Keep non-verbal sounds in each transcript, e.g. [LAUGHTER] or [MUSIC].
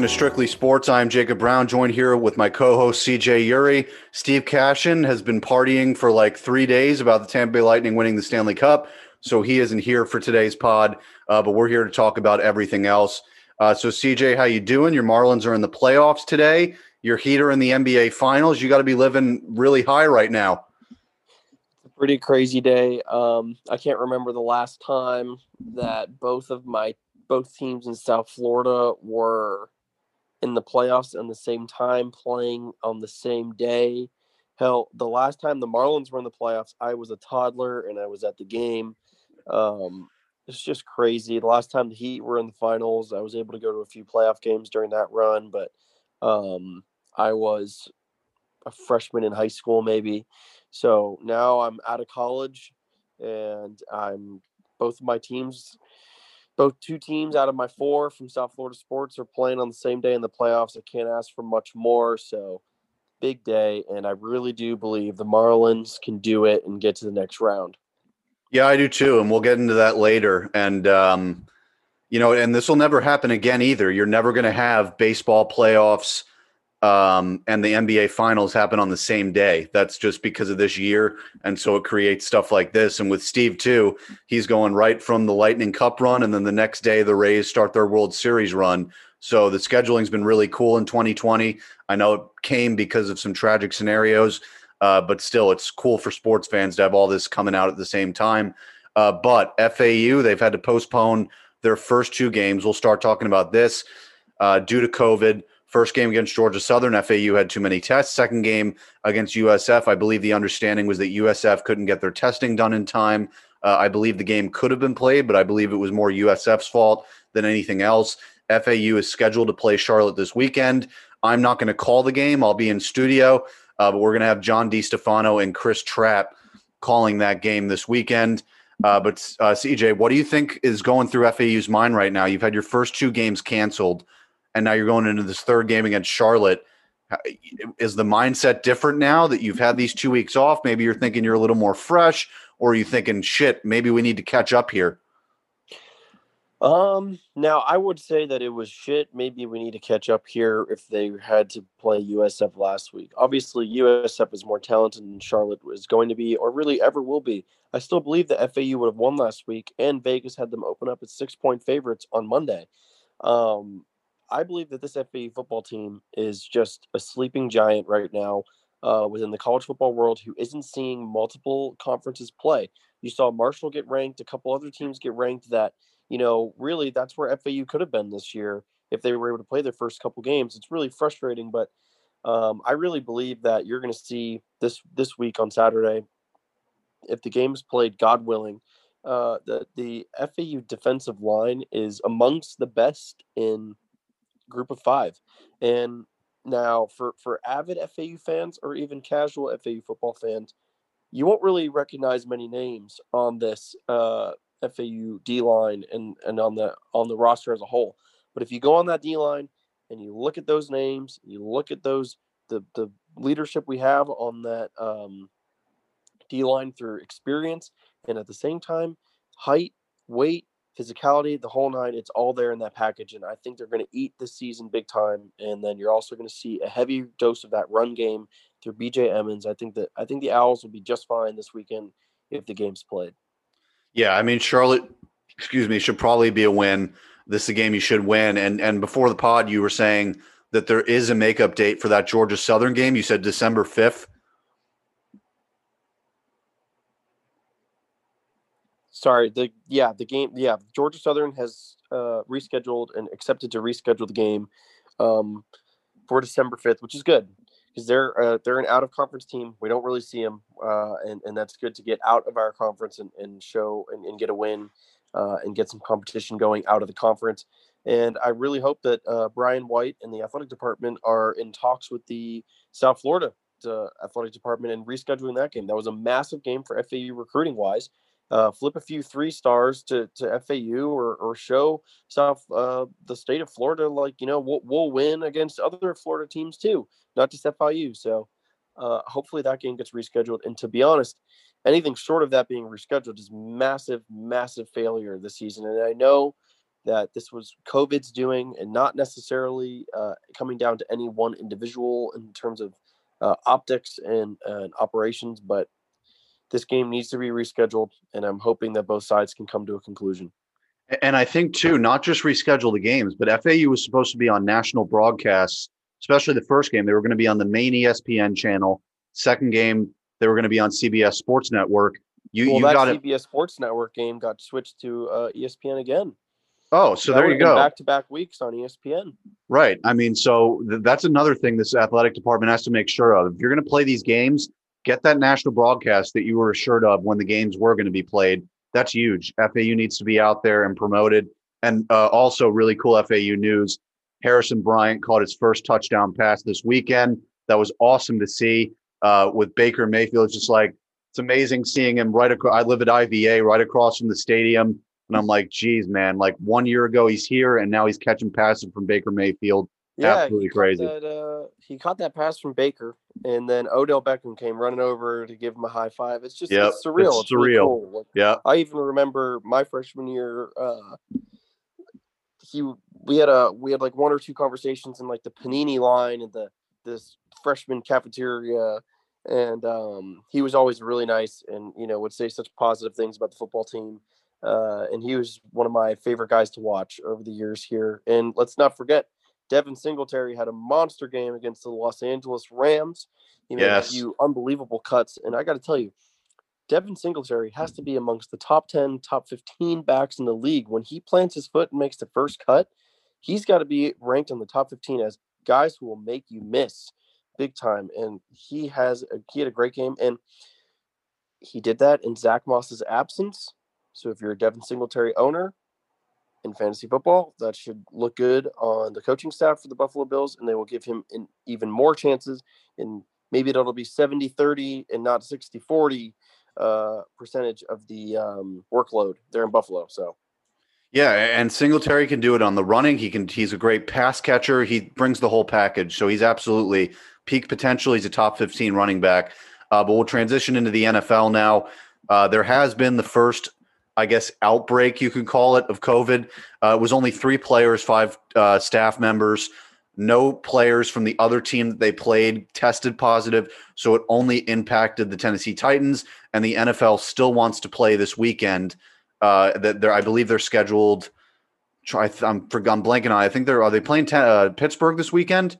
Welcome to Strictly Sports. I'm Jacob Browne, joined here with my co-host CJ Uri. Steve Cashin has been partying for like three days about the Tampa Bay Lightning winning the Stanley Cup, so he isn't here for today's pod. Uh, but we're here to talk about everything else. Uh, so, CJ, how you doing? Your Marlins are in the playoffs today. Your Heat are in the NBA Finals. You got to be living really high right now. It's a pretty crazy day. Um, I can't remember the last time that both of my both teams in South Florida were in the playoffs at the same time, playing on the same day. Hell, the last time the Marlins were in the playoffs, I was a toddler and I was at the game. Um, it's just crazy. The last time the Heat were in the finals, I was able to go to a few playoff games during that run, but um, I was a freshman in high school, maybe. So now I'm out of college, and I'm both of my teams, both two teams out of my four from South Florida Sports are playing on the same day in the playoffs. I can't ask for much more. So big day, and I really do believe the Marlins can do it and get to the next round. Yeah, I do too, and we'll get into that later. And um, you know, and this will never happen again either. You're never going to have baseball playoffs um, and the NBA finals happen on the same day. That's just because of this year, and so it creates stuff like this. And with Steve too, he's going right from the Lightning Cup run, and then the next day the Rays start their World Series run. So the scheduling's been really cool in 2020. I know it came because of some tragic scenarios uh, but still, it's cool for sports fans to have all this coming out at the same time. Uh, but FAU, they've had to postpone their first two games. We'll start talking about this uh, due to COVID. First game against Georgia Southern, FAU had too many tests. Second game against USF, I believe the understanding was that USF couldn't get their testing done in time. Uh, I believe the game could have been played, but I believe it was more USF's fault than anything else. FAU is scheduled to play Charlotte this weekend. I'm not going to call the game. I'll be in studio. Uh, but we're going to have John DeStefano and Chris Trapp calling that game this weekend. Uh, but uh, CJ, what do you think is going through FAU's mind right now? You've had your first two games canceled, and now you're going into this third game against Charlotte. Is the mindset different now that you've had these two weeks off? Maybe you're thinking you're a little more fresh, or are you thinking, shit, maybe we need to catch up here? Um, now I would say that it was shit. Maybe we need to catch up here if they had to play USF last week. Obviously, USF is more talented than Charlotte was going to be, or really ever will be. I still believe that FAU would have won last week, and Vegas had them open up as six point favorites on Monday. Um, I believe that this FAU football team is just a sleeping giant right now uh, within the college football world who isn't seeing multiple conferences play. You saw Marshall get ranked, a couple other teams get ranked that you know, really that's where FAU could have been this year if they were able to play their first couple games. It's really frustrating, but um, I really believe that you're going to see this this week on Saturday, if the game's played, God willing, uh, the the FAU defensive line is amongst the best in Group of Five, and now for for avid FAU fans or even casual FAU football fans, you won't really recognize many names on this uh, FAU D line and and on the on the roster as a whole. But if you go on that D line and you look at those names, you look at those the the leadership we have on that um, D line through experience and at the same time height, weight, physicality, the whole nine. It's all there in that package, and I think they're going to eat this season big time. And then you're also going to see a heavy dose of that run game through BJ Emmons. I think that I think the Owls will be just fine this weekend if the game's played. Yeah, I mean Charlotte, excuse me, should probably be a win. This is a game you should win. And and before the pod, you were saying that there is a makeup date for that Georgia Southern game. You said December fifth. Sorry, the yeah the game yeah Georgia Southern has uh, rescheduled and accepted to reschedule the game um, for December fifth, which is good because they're uh, they're an out of conference team. We don't really see them, uh, and and that's good to get out of our conference and, and show and, and get a win uh, and get some competition going out of the conference. And I really hope that uh, Brian White and the athletic department are in talks with the South Florida uh, athletic department and rescheduling that game. That was a massive game for FAU recruiting wise. Uh, flip a few three stars to, to FAU or, or show South uh, the state of Florida like you know we'll, we'll win against other Florida teams too, not just FIU. So uh, hopefully that game gets rescheduled. And to be honest, anything short of that being rescheduled is massive, massive failure this season. And I know that this was COVID's doing and not necessarily uh, coming down to any one individual in terms of uh, optics and, and operations, but this game needs to be rescheduled. And I'm hoping that both sides can come to a conclusion. And I think, too, not just reschedule the games, but FAU was supposed to be on national broadcasts, especially the first game. They were going to be on the main ESPN channel. Second game, they were going to be on CBS Sports Network. You, well, you that got CBS it. Sports Network game got switched to uh, ESPN again. Oh, so that there you go. Back to back weeks on ESPN. Right. I mean, so th- that's another thing this athletic department has to make sure of. If you're going to play these games, get that national broadcast that you were assured of when the games were going to be played. That's huge. FAU needs to be out there and promoted. And uh, also, really cool FAU news Harrison Bryant caught his first touchdown pass this weekend. That was awesome to see uh, with Baker Mayfield. It's just like, it's amazing seeing him right across. I live at IVA, right across from the stadium and I'm like, geez, man, like one year ago he's here and now he's catching passes from Baker Mayfield. Yeah, absolutely crazy. That, uh, he caught that pass from Baker, and then Odell Beckham came running over to give him a high five. It's just yep, it's surreal. It's, it's surreal. Really cool. yeah. I even remember my freshman year. Uh, he we had a we had like one or two conversations in like the panini line and the this freshman cafeteria and um, he was always really nice and you know would say such positive things about the football team uh, and he was one of my favorite guys to watch over the years here. And let's not forget, Devin Singletary had a monster game against the Los Angeles Rams. He made yes. a few unbelievable cuts. And I got to tell you, Devin Singletary has to be amongst the top 10, top 15 backs in the league. When he plants his foot and makes the first cut, he's got to be ranked in the top 15 as guys who will make you miss big time. And he has a, he had a great game. And he did that in Zach Moss's absence. So if you're a Devin Singletary owner in fantasy football, that should look good on the coaching staff for the Buffalo Bills, and they will give him in even more chances. And maybe it'll be 70 30 and not 60 40 uh, percentage of the um, workload there in Buffalo. So. Yeah, and Singletary can do it on the running. He can. He's a great pass catcher. He brings the whole package. So he's absolutely peak potential. He's a top fifteen running back. Uh, but we'll transition into the NFL now. Uh, there has been the first I guess, outbreak, you could call it, of COVID. Uh, it was only three players, five uh, staff members. No players from the other team that they played tested positive. So it only impacted the Tennessee Titans. And the NFL still wants to play this weekend. Uh, that they're, I believe they're scheduled. Try, I'm, I'm blanking on. I think they're are they playing ten, uh, Pittsburgh this weekend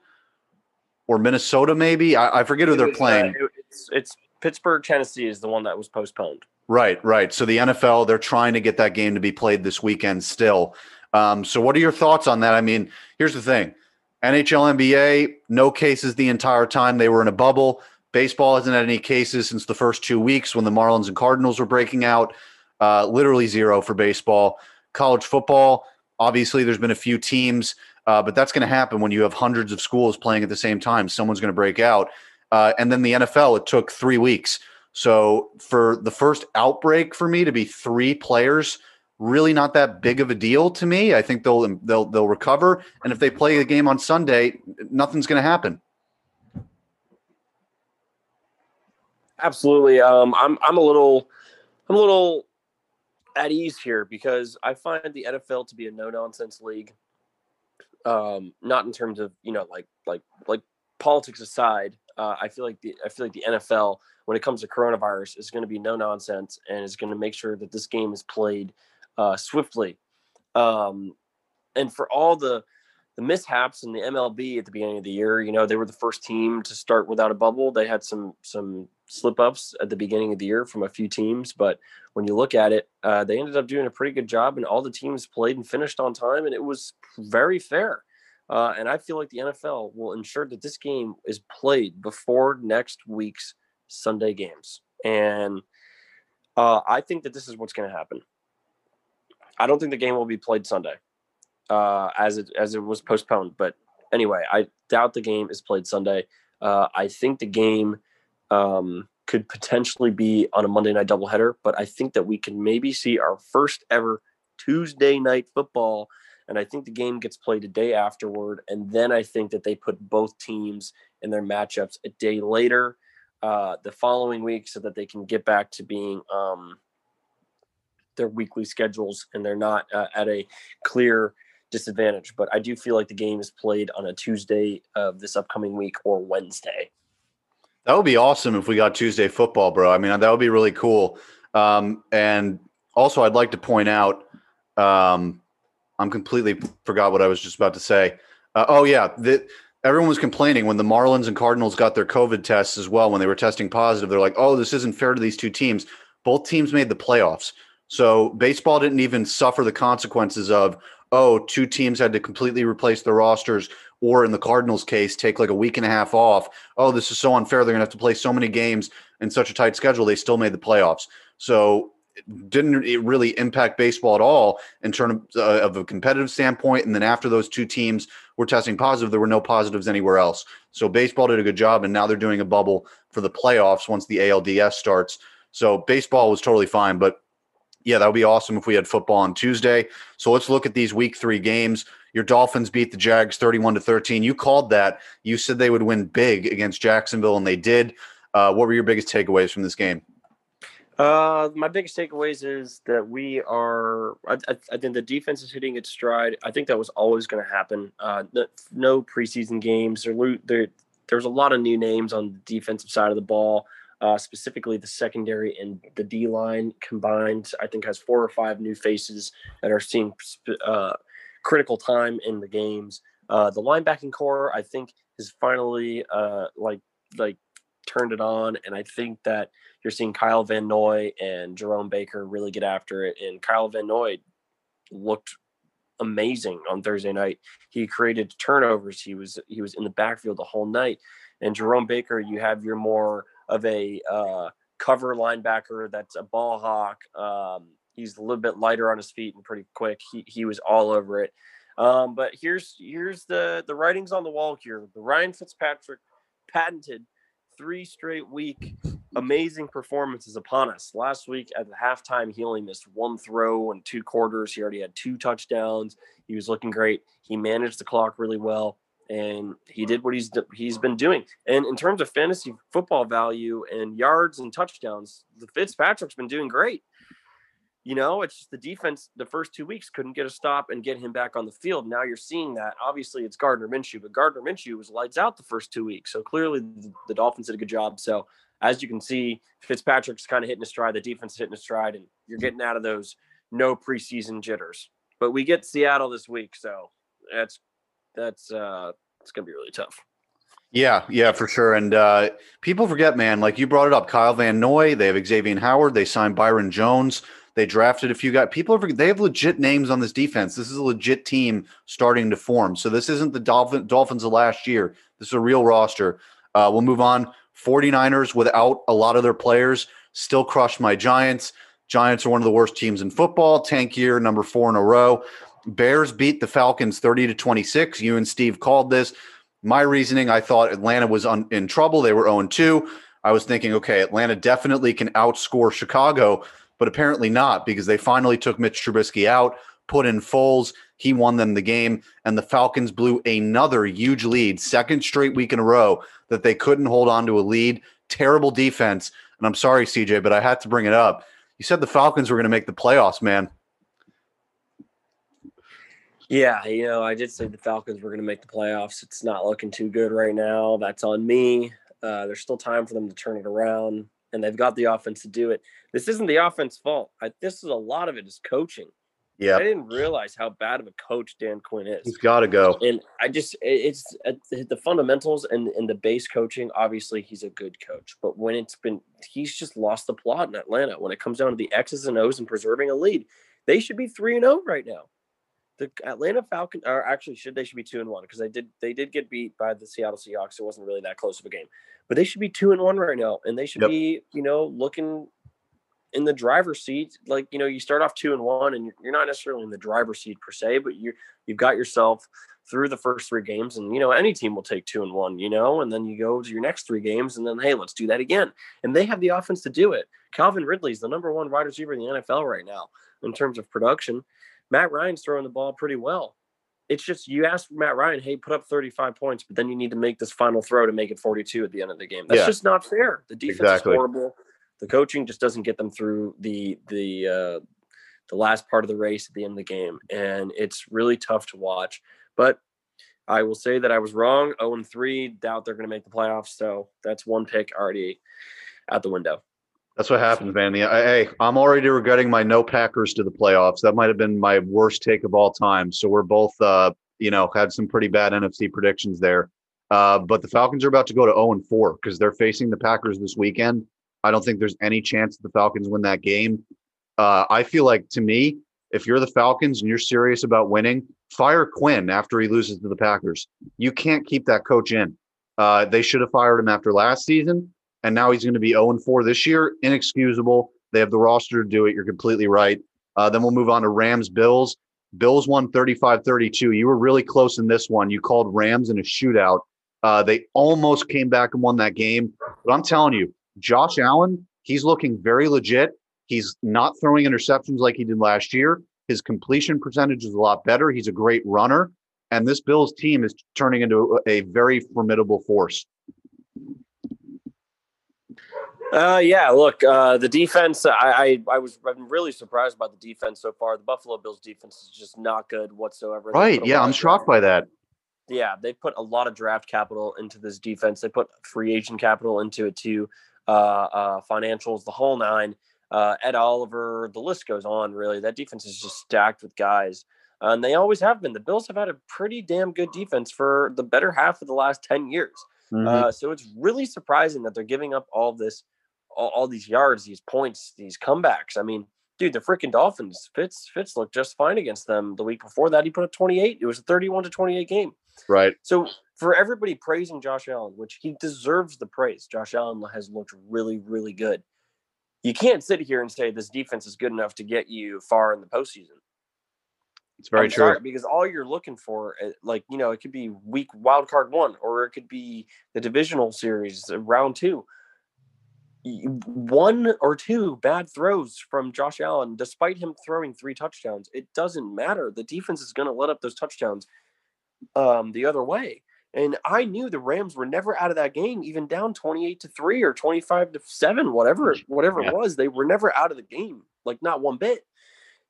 or Minnesota? Maybe I, I forget who they're uh, playing. it's, it's Pittsburgh, Tennessee is the one that was postponed. Right, right. So the NFL, they're trying to get that game to be played this weekend still. Um, so what are your thoughts on that? I mean, here's the thing. NHL, NBA, no cases the entire time. They were in a bubble. Baseball hasn't had any cases since the first two weeks when the Marlins and Cardinals were breaking out. Uh, literally zero for baseball. College football, obviously, there's been a few teams, uh, but that's going to happen when you have hundreds of schools playing at the same time. Someone's going to break out. Uh, and then the NFL, it took three weeks. So for the first outbreak for me to be three players, really not that big of a deal to me. I think they'll they'll they'll recover, and if they play the game on Sunday, nothing's going to happen. Absolutely. Um, I'm I'm a little I'm a little at ease here because I find the NFL to be a no nonsense league. Um, not in terms of you know like like like politics aside, uh, I feel like the I feel like the NFL when it comes to coronavirus is going to be no nonsense and is going to make sure that this game is played uh, swiftly. Um, and for all the the mishaps in the MLB at the beginning of the year, you know, they were the first team to start without a bubble. They had some some slip ups at the beginning of the year from a few teams, but when you look at it, uh, they ended up doing a pretty good job, and all the teams played and finished on time, and it was very fair. Uh, and I feel like the NFL will ensure that this game is played before next week's Sunday games. And uh, I think that this is what's going to happen. I don't think the game will be played Sunday, uh, as it as it was postponed. But anyway, I doubt the game is played Sunday. Uh, I think the game um, could potentially be on a Monday night doubleheader, but I think that we can maybe see our first ever Tuesday night football. And I think the game gets played a day afterward. And then I think that they put both teams in their matchups a day later uh, the following week so that they can get back to being um, their weekly schedules and they're not uh, at a clear disadvantage. But I do feel like the game is played on a Tuesday of this upcoming week or Wednesday. That would be awesome if we got Tuesday football, bro. I mean, that would be really cool. Um, and also, I'd like to point out, um, I'm completely forgot what I was just about to say. Uh, oh yeah, the, everyone was complaining when the Marlins and Cardinals got their COVID tests as well. When they were testing positive, they're like, "Oh, this isn't fair to these two teams." Both teams made the playoffs, so baseball didn't even suffer the consequences of, "Oh, two teams had to completely replace their rosters." Or in the Cardinals case, take like a week and a half off. Oh, this is so unfair. They're going to have to play so many games in such a tight schedule. They still made the playoffs. So didn't it really impact baseball at all in terms uh, of a competitive standpoint. And then after those two teams were testing positive, there were no positives anywhere else. So baseball did a good job, and now they're doing a bubble for the playoffs once the ALDS starts. So baseball was totally fine, but yeah, that would be awesome if we had football on Tuesday. So let's look at these week three games. Your Dolphins beat the Jags 31 to 13. You called that. You said they would win big against Jacksonville, and they did. Uh, what were your biggest takeaways from this game? Uh, my biggest takeaways is that we are. I, I, I, think the defense is hitting its stride. I think that was always going to happen. Uh, no, no, preseason games. There, there, there's a lot of new names on the defensive side of the ball. Uh, specifically, the secondary and the D line combined, I think, has four or five new faces that are seeing uh, critical time in the games. Uh, the linebacking corps, I think, is finally uh, like like turned it on, and I think that you're seeing Kyle Van Noy and Jerome Baker really get after it. And Kyle Van Noy looked amazing on Thursday night. He created turnovers. He was he was in the backfield the whole night. And Jerome Baker, you have your more of a uh, cover linebacker that's a ball hawk. Um, he's a little bit lighter on his feet and pretty quick. He he was all over it. Um, but here's here's the the writings on the wall here. The Ryan Fitzpatrick patented three straight week amazing performances upon us. Last week at the halftime, he only missed one throw and two quarters. He already had two touchdowns. He was looking great. He managed the clock really well, and he did what he's he's been doing. And in terms of fantasy football value and yards and touchdowns, the Fitzpatrick's been doing great. You know, it's just the defense the first two weeks couldn't get a stop and get him back on the field. Now you're seeing that. Obviously, it's Gardner Minshew, but Gardner Minshew was lights out the first two weeks. So clearly, the, the Dolphins did a good job. So as you can see, Fitzpatrick's kind of hitting a stride. The defense hitting a stride, and you're getting out of those no preseason jitters. But we get Seattle this week, so that's that's uh, it's gonna be really tough. Yeah, yeah, for sure. And uh, people forget, man. Like you brought it up, Kyle Van Noy. They have Xavier Howard. They signed Byron Jones. They drafted a few guys. People are they have legit names on this defense. This is a legit team starting to form. So this isn't the Dolphin, Dolphins of last year. This is a real roster. Uh, we'll move on. 49ers without a lot of their players still crushed my Giants. Giants are one of the worst teams in football. Tank year, number four in a row. Bears beat the Falcons 30 to 26. You and Steve called this. My reasoning, I thought Atlanta was un- in trouble. They were 0 2. I was thinking, okay, Atlanta definitely can outscore Chicago but apparently not because they finally took Mitch Trubisky out, put in Foles. He won them the game, and the Falcons blew another huge lead, second straight week in a row that they couldn't hold on to a lead. Terrible defense. And I'm sorry, CJ, but I had to bring it up. You said the Falcons were going to make the playoffs, man. Yeah, you know, I did say the Falcons were going to make the playoffs. It's not looking too good right now. That's on me. Uh, there's still time for them to turn it around and they've got the offense to do it. This isn't the offense fault. I, this is a lot of it is coaching. Yeah, I didn't realize how bad of a coach Dan Quinn is. He's got to go. And I just it's uh, the fundamentals and and the base coaching. Obviously, he's a good coach, but when it's been he's just lost the plot in Atlanta when it comes down to the X's and O's and preserving a lead. They should be three and zero oh right now. The Atlanta Falcons are actually should they should be two and one because they did they did get beat by the Seattle Seahawks. It wasn't really that close of a game, but they should be two and one right now, and they should yep. be you know looking in the driver's seat. Like you know, you start off two and one, and you're not necessarily in the driver's seat per se, but you you've got yourself through the first three games, and you know any team will take two and one, you know, and then you go to your next three games, and then hey, let's do that again, and they have the offense to do it. Calvin Ridley's the number one wide receiver in the NFL right now in terms of production. Matt Ryan's throwing the ball pretty well. It's just you ask Matt Ryan, hey, put up 35 points, but then you need to make this final throw to make it 42 at the end of the game. That's yeah. just not fair. The defense exactly. is horrible. The coaching just doesn't get them through the the uh, the last part of the race at the end of the game, and it's really tough to watch. But I will say that I was wrong. 0 and 3, doubt they're going to make the playoffs. So that's one pick already out the window. That's what happens, man. Hey, I'm already regretting my no Packers to the playoffs. That might have been my worst take of all time. So we're both, uh, you know, had some pretty bad NFC predictions there. Uh, but the Falcons are about to go to 0 and 4 because they're facing the Packers this weekend. I don't think there's any chance that the Falcons win that game. Uh, I feel like to me, if you're the Falcons and you're serious about winning, fire Quinn after he loses to the Packers. You can't keep that coach in. Uh, they should have fired him after last season, and now he's going to be 0 4 this year. Inexcusable. They have the roster to do it. You're completely right. Uh, then we'll move on to Rams Bills. Bills won 35 32. You were really close in this one. You called Rams in a shootout. Uh, they almost came back and won that game. But I'm telling you, Josh Allen, he's looking very legit. He's not throwing interceptions like he did last year. His completion percentage is a lot better. He's a great runner. And this Bills team is turning into a very formidable force. Uh, yeah, look, uh, the defense, I, I, I was, I'm really surprised by the defense so far. The Buffalo Bills defense is just not good whatsoever. Right. Yeah. I'm shocked by that. Yeah. They put a lot of draft capital into this defense. They put free agent capital into it too uh, uh, financials, the whole nine. Uh, Ed Oliver, the list goes on. Really, that defense is just stacked with guys, uh, and they always have been. The Bills have had a pretty damn good defense for the better half of the last ten years. Mm-hmm. Uh, so it's really surprising that they're giving up all this, all, all, these yards, these points, these comebacks. I mean, dude, the freaking Dolphins, Fitz, Fitz looked just fine against them the week before that. He put up 28. It was a 31 to 28 game. Right. So for everybody praising Josh Allen, which he deserves the praise, Josh Allen has looked really, really good. You can't sit here and say this defense is good enough to get you far in the postseason. It's very I'm true sorry, because all you're looking for, eh, like you know, it could be week wild card one, or it could be the divisional series uh, round two. One or two bad throws from Josh Allen, despite him throwing three touchdowns, it doesn't matter. The defense is going to let up those touchdowns um, the other way. And I knew the Rams were never out of that game, even down 28 to 3 or 25 to 7, whatever, whatever yeah. it was. They were never out of the game, like not one bit.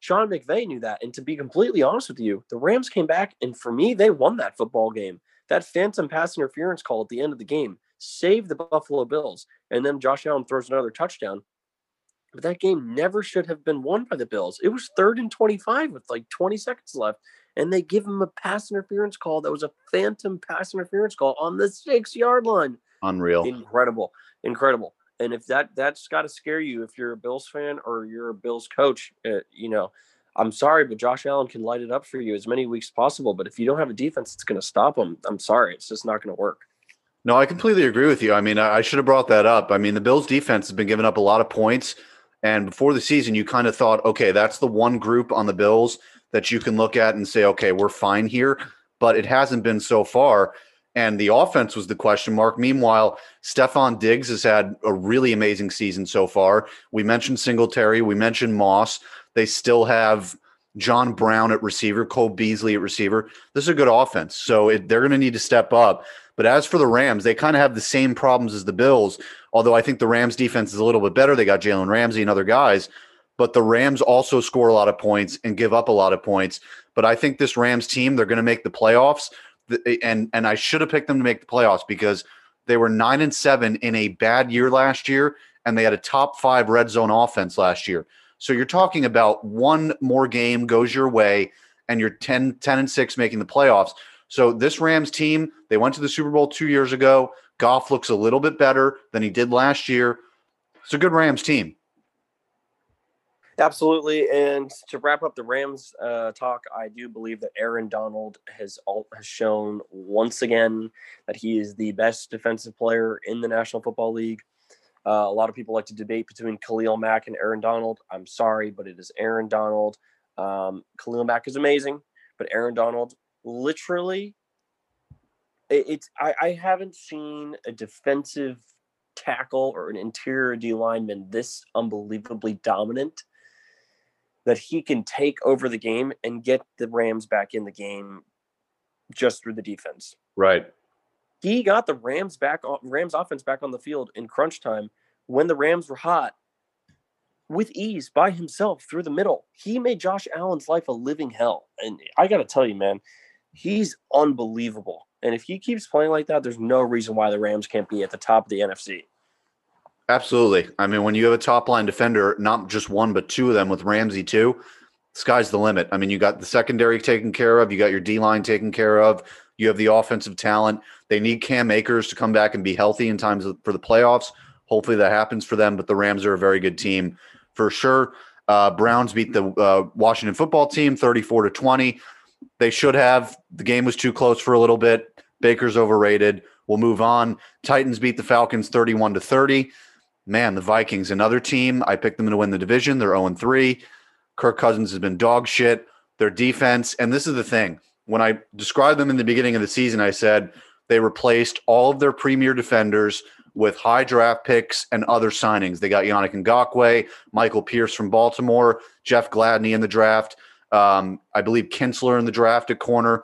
Sean McVay knew that. And to be completely honest with you, the Rams came back, and for me, they won that football game. That phantom pass interference call at the end of the game saved the Buffalo Bills. And then Josh Allen throws another touchdown. But that game never should have been won by the Bills. It was third and 25 with like 20 seconds left and they give him a pass interference call that was a phantom pass interference call on the six yard line. Unreal. Incredible. Incredible. And if that that's got to scare you if you're a Bills fan or you're a Bills coach, uh, you know, I'm sorry, but Josh Allen can light it up for you as many weeks as possible. But if you don't have a defense that's going to stop him, I'm sorry, it's just not going to work. No, I completely agree with you. I mean, I should have brought that up. I mean, the Bills defense has been giving up a lot of points. And before the season, you kind of thought, okay, that's the one group on the Bills that you can look at and say, okay, we're fine here. But it hasn't been so far. And the offense was the question mark. Meanwhile, Stefon Diggs has had a really amazing season so far. We mentioned Singletary, we mentioned Moss. They still have John Brown at receiver, Cole Beasley at receiver. This is a good offense. So it, they're going to need to step up. But as for the Rams, they kind of have the same problems as the Bills, although I think the Rams defense is a little bit better. They got Jalen Ramsey and other guys but the Rams also score a lot of points and give up a lot of points. But I think this Rams team, they're going to make the playoffs. And and I should have picked them to make the playoffs because they were nine and seven in a bad year last year, and they had a top five red zone offense last year. So you're talking about one more game goes your way, and you're 10, 10 and six making the playoffs. So this Rams team, they went to the Super Bowl two years ago. Goff looks a little bit better than he did last year. It's a good Rams team. Absolutely. And to wrap up the Rams uh, talk, I do believe that Aaron Donald has all, has shown once again that he is the best defensive player in the National Football League. Uh, a lot of people like to debate between Khalil Mack and Aaron Donald. I'm sorry, but it is Aaron Donald. Um, Khalil Mack is amazing, but Aaron Donald literally, it, it's I, I haven't seen a defensive tackle or an interior D lineman this unbelievably dominant that he can take over the game and get the Rams back in the game just through the defense. Right. He got the Rams back Rams offense back on the field in crunch time when the Rams were hot with ease by himself through the middle. He made Josh Allen's life a living hell. And I got to tell you, man, he's unbelievable. And if he keeps playing like that, there's no reason why the Rams can't be at the top of the NFC. Absolutely. I mean, when you have a top line defender, not just one, but two of them with Ramsey too, sky's the limit. I mean, you got the secondary taken care of, you got your D line taken care of, you have the offensive talent. They need Cam Akers to come back and be healthy in times for the playoffs. Hopefully that happens for them, but the Rams are a very good team for sure. Uh, Browns beat the uh, Washington football team 34 to 20. They should have. The game was too close for a little bit. Baker's overrated. We'll move on. Titans beat the Falcons 31 to 30 man, the Vikings, another team. I picked them to win the division. They're 0 3. Kirk Cousins has been dog shit. Their defense, and this is the thing. When I described them in the beginning of the season, I said they replaced all of their premier defenders with high draft picks and other signings. They got Yannick Ngakoue, Michael Pierce from Baltimore, Jeff Gladney in the draft. Um, I believe Kinsler in the draft at corner.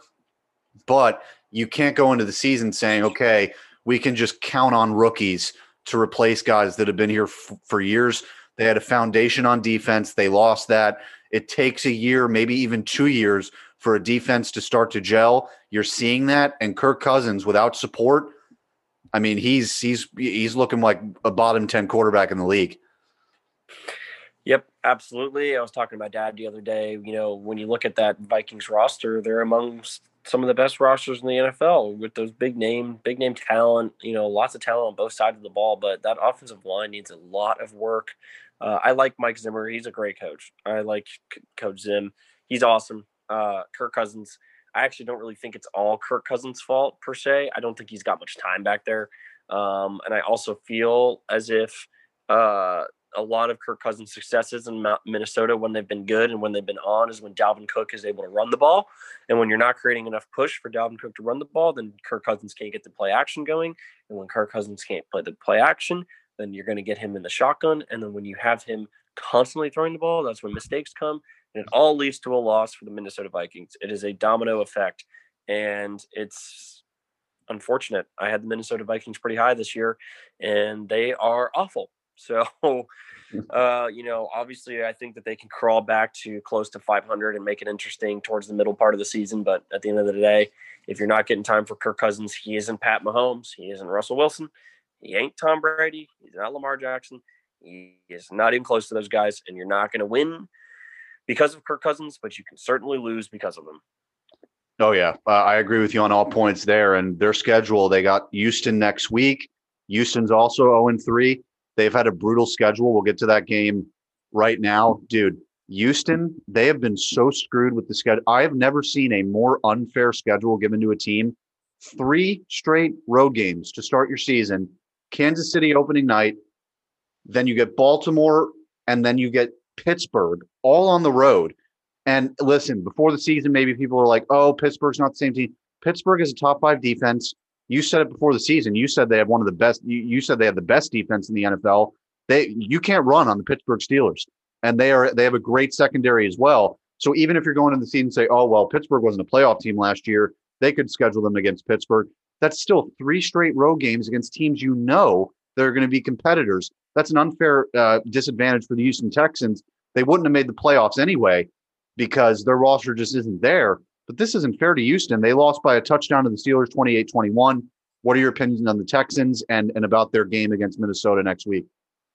But you can't go into the season saying, okay, we can just count on rookies to replace guys that have been here f- for years. They had a foundation on defense. They lost that. It takes a year, maybe even two years, for a defense to start to gel. You're seeing that, and Kirk Cousins without support. I mean, he's he's he's looking like a bottom ten quarterback in the league. Yep, absolutely. I was talking to my dad the other day. You know, when you look at that Vikings roster, they're amongst some of the best rosters in the NFL with those big name, big name talent. You know, lots of talent on both sides of the ball, but that offensive line needs a lot of work. Uh, I like Mike Zimmer; he's a great coach. I like Coach Zim; he's awesome. Uh, Kirk Cousins. I actually don't really think it's all Kirk Cousins' fault per se. I don't think he's got much time back there, um, and I also feel as if uh, a lot of Kirk Cousins' successes in Minnesota when they've been good and when they've been on is when Dalvin Cook is able to run the ball. And when you're not creating enough push for Dalvin Cook to run the ball, then Kirk Cousins can't get the play action going. And when Kirk Cousins can't play the play action, then you're going to get him in the shotgun. And then when you have him constantly throwing the ball, that's when mistakes come. And it all leads to a loss for the Minnesota Vikings. It is a domino effect. And it's unfortunate. I had the Minnesota Vikings pretty high this year, and they are awful. [LAUGHS] So, uh, you know, obviously, I think that they can crawl back to close to 500 and make it interesting towards the middle part of the season. But at the end of the day, if you're not getting time for Kirk Cousins, he isn't Pat Mahomes, he isn't Russell Wilson, he ain't Tom Brady, he's not Lamar Jackson, he is not even close to those guys, and you're not going to win because of Kirk Cousins, but you can certainly lose because of them. Oh yeah, uh, I agree with you on all points there. And their schedule, they got Houston next week. Houston's also 0 and 3. They've had a brutal schedule. We'll get to that game right now. Dude, Houston, they have been so screwed with the schedule. I have never seen a more unfair schedule given to a team. Three straight road games to start your season. Kansas City opening night, then you get Baltimore, and then you get Pittsburgh all on the road. And listen, before the season, maybe people are like, oh, Pittsburgh's not the same team. Pittsburgh is a top five defense. You said it before the season. You said they have one of the best. You, you said they have the best defense in the NFL. They you can't run on the Pittsburgh Steelers, and they are they have a great secondary as well. So even if you're going into the season and say, oh well, Pittsburgh wasn't a playoff team last year, they could schedule them against Pittsburgh. That's still three straight road games against teams you know they're going to be competitors. That's an unfair uh, disadvantage for the Houston Texans. They wouldn't have made the playoffs anyway because their roster just isn't there. But this isn't fair to Houston. They lost by a touchdown to the Steelers 28 21. What are your opinions on the Texans and, and about their game against Minnesota next week?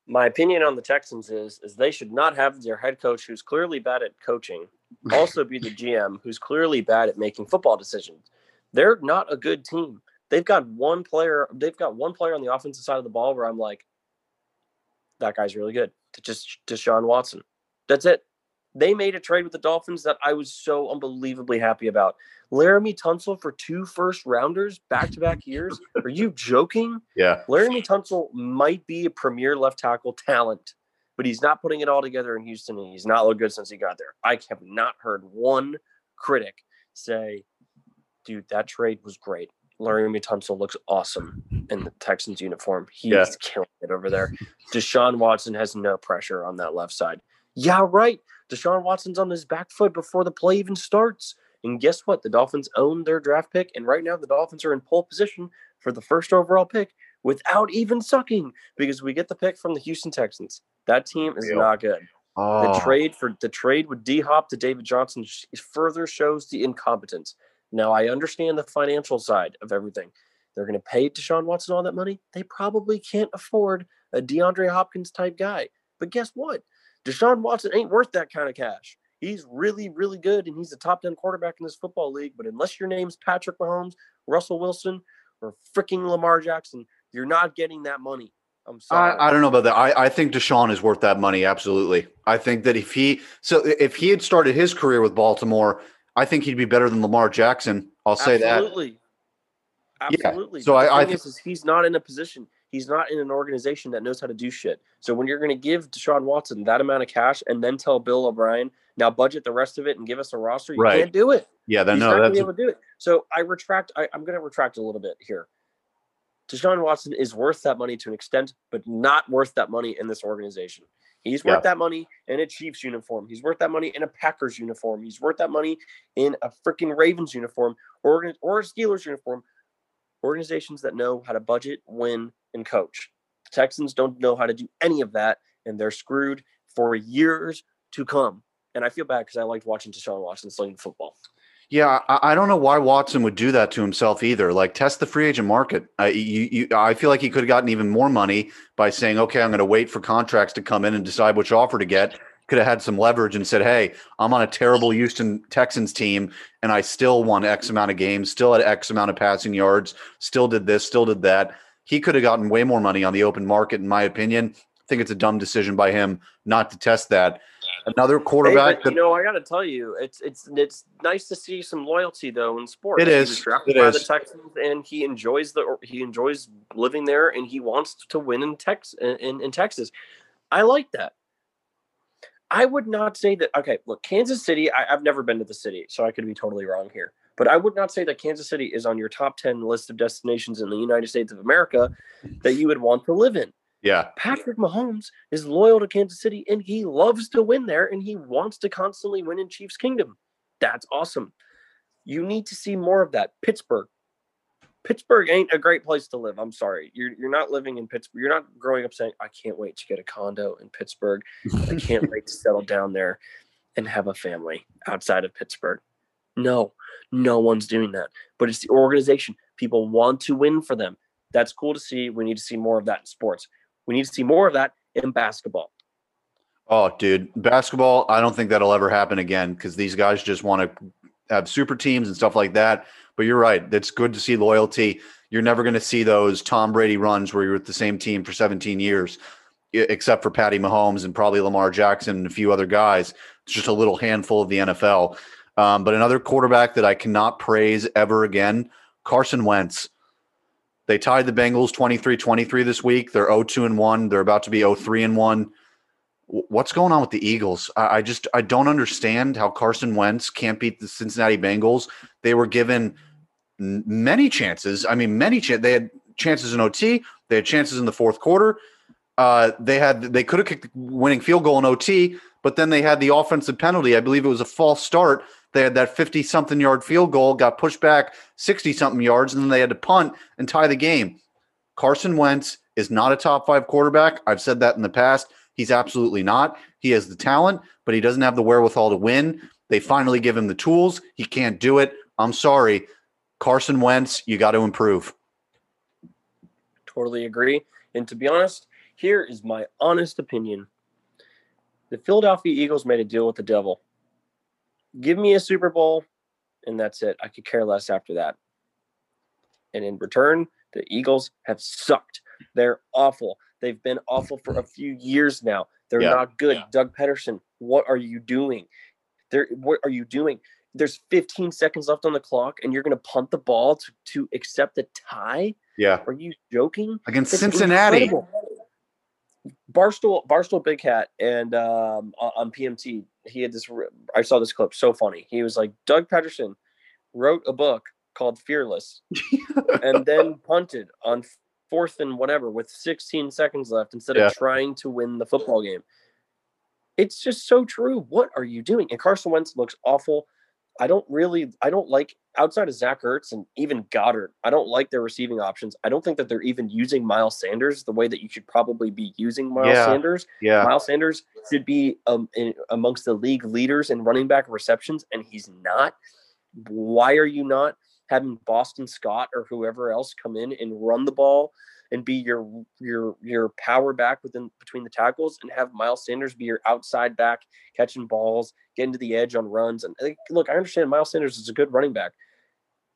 My opinion on the Texans is is they should not have their head coach who's clearly bad at coaching [LAUGHS] also be the GM who's clearly bad at making football decisions. They're not a good team. They've got one player, they've got one player on the offensive side of the ball where I'm like, that guy's really good. Just Deshaun Watson. That's it. They made a trade with the Dolphins that I was so unbelievably happy about. Laremy Tunsil for two first rounders back to back years. Are you joking? Yeah. Laremy Tunsil might be a premier left tackle talent, but he's not putting it all together in Houston. And he's not looked good since he got there. I have not heard one critic say, dude, that trade was great. Laremy Tunsil looks awesome in the Texans uniform. He's Yeah. killing it over there. Deshaun Watson has no pressure on that left side. Yeah, right. Deshaun Watson's on his back foot before the play even starts. And guess what? The Dolphins own their draft pick. And right now, the Dolphins are in pole position for the first overall pick without even sucking because we get the pick from the Houston Texans. That team is Real. not good. Oh, The ah. trade for the trade with D Hop to David Johnson further shows the incompetence. Now I understand the financial side of everything. They're going to pay Deshaun Watson all that money. They probably can't afford a DeAndre Hopkins type guy. But guess what? Deshaun Watson ain't worth that kind of cash. He's really, really good, and he's a top 10 quarterback in this football league. But unless your name's Patrick Mahomes, Russell Wilson, or freaking Lamar Jackson, you're not getting that money. I'm sorry. I, I don't know about that. I, I think Deshaun is worth that money. Absolutely. I think that if he so if he had started his career with Baltimore, I think he'd be better than Lamar Jackson. I'll say that. Absolutely. Absolutely. So But I- the I thing is, is he's not in a position. He's not in an organization that knows how to do shit. So when you're going to give Deshaun Watson that amount of cash and then tell Bill O'Brien now budget the rest of it and give us a roster, you Right. can't do it. Yeah, then He's no, not going to that's be able to do it. So I retract. I, I'm going to retract a little bit here. Deshaun Watson is worth that money to an extent, but not worth that money in this organization. He's worth Yeah. that money in a Chiefs uniform. He's worth that money in a Packers uniform. He's worth that money in a freaking Ravens uniform or, or a Steelers uniform. Organizations that know how to budget, win, and coach. Texans don't know how to do any of that, and they're screwed for years to come. And I feel bad because I liked watching Deshaun Watson sling football. Yeah, I, I don't know why Watson would do that to himself either. Like test the free agent market. I you, you, I feel like he could have gotten even more money by saying, "Okay, I'm going to wait for contracts to come in and decide which offer to get." Could have had some leverage and said, "Hey, I'm on a terrible Houston Texans team, and I still won X amount of games, still had X amount of passing yards, still did this, still did that." He could have gotten way more money on the open market, in my opinion. I think it's a dumb decision by him not to test that. Another Hey, quarterback. but, you know, I got to tell you, it's it's it's nice to see some loyalty though in sports. It is. He was drafted It by is. the Texans, and he enjoys the he enjoys living there, and he wants to win in Tex in, in Texas. I like that. I would not say that. Okay, look, Kansas City. I, I've never been to the city, so I could be totally wrong here. But I would not say that Kansas City is on your top ten list of destinations in the United States of America that you would want to live in. yeah, Patrick Mahomes is loyal to Kansas City and he loves to win there and he wants to constantly win in Chiefs Kingdom. That's awesome. You need to see more of that. Pittsburgh. Pittsburgh ain't a great place to live. I'm sorry. You're you're not living in Pittsburgh. You're not growing up saying, I can't wait to get a condo in Pittsburgh. I can't wait to settle down there and have a family outside of Pittsburgh. No, no one's doing that. But it's the organization. People want to win for them. That's cool to see. We need to see more of that in sports. We need to see more of that in basketball. Oh, dude, basketball. I don't think that'll ever happen again because these guys just want to have super teams and stuff like that. But you're right. It's good to see loyalty. You're never going to see those Tom Brady runs where you're with the same team for 17 years, except for Patty Mahomes and probably Lamar Jackson and a few other guys. It's just a little handful of the NFL. Um, but another quarterback that I cannot praise ever again, Carson Wentz. They tied the Bengals 23-23 this week. They're 0-2 and 1. They're about to be 0-3 and 1 what's going on with the Eagles? I, just I don't understand how Carson Wentz can't beat the Cincinnati Bengals. They were given many chances. I mean, many chances. They had chances in OT. They had chances in the fourth quarter. Uh, they had they could have kicked the winning field goal in OT, but then they had the offensive penalty. I believe it was a false start. They had that fifty something yard field goal, got pushed back sixty something yards, and then they had to punt and tie the game. Carson Wentz is not a top five quarterback. I've said that in the past. He's absolutely not. He has the talent, but he doesn't have the wherewithal to win. They finally give him the tools. He can't do it. I'm sorry. Carson Wentz, you got to improve. Totally agree. And to be honest, here is my honest opinion. The Philadelphia Eagles made a deal with the devil. Give me a Super Bowl, and that's it. I could care less after that. And in return, the Eagles have sucked. They're awful. They've been awful for a few years now. They're Yeah. not good. Yeah. Doug Pederson, what are you doing? There, what are you doing? There's 15 seconds left on the clock, and you're going to punt the ball to, to accept a tie? Yeah. Are you joking? Against That's Cincinnati. incredible. Barstool Barstool Big Cat, and um, on, PMT, he had this. I saw this clip, so funny. He was like, Doug Pederson wrote a book called Fearless, [LAUGHS] and then punted on fourth and whatever with 16 seconds left instead Yeah. of trying to win the football game. It's just so true. What are you doing? And Carson Wentz looks awful. I don't really, I don't like outside of Zach Ertz and even Goedert. I don't like their receiving options. I don't think that they're even using Miles Sanders the way that you should probably be using Miles Yeah. Sanders. Yeah. Miles Sanders should be um, in, amongst the league leaders in running back receptions, and he's not. Why are you not having Boston Scott or whoever else come in and run the ball and be your your your power back within between the tackles, and have Miles Sanders be your outside back catching balls, getting to the edge on runs? And like, look, I understand Miles Sanders is a good running back,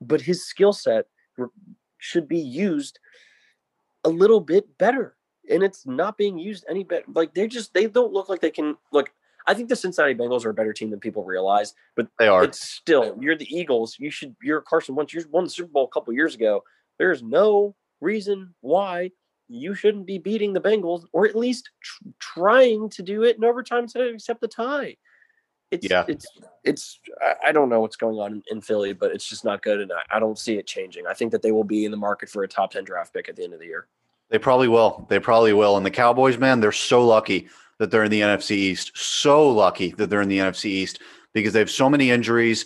but his skill set should be used a little bit better and it's not being used any better. Like they just they don't look like they can look. I think the Cincinnati Bengals are a better team than people realize, but They are. it's still you're the Eagles. You should you're Carson Wentz. You won the Super Bowl a couple years ago. There's no reason why you shouldn't be beating the Bengals or at least tr- trying to do it in overtime to accept the tie. It's Yeah. it's it's I- don't know what's going on in, in Philly, but it's just not good, and I, I don't see it changing. I think that they will be in the market for a top ten draft pick at the end of the year. They probably will. They probably will. And the Cowboys, man, they're so lucky that they're in the NFC East. So lucky that they're in the NFC East because they have so many injuries.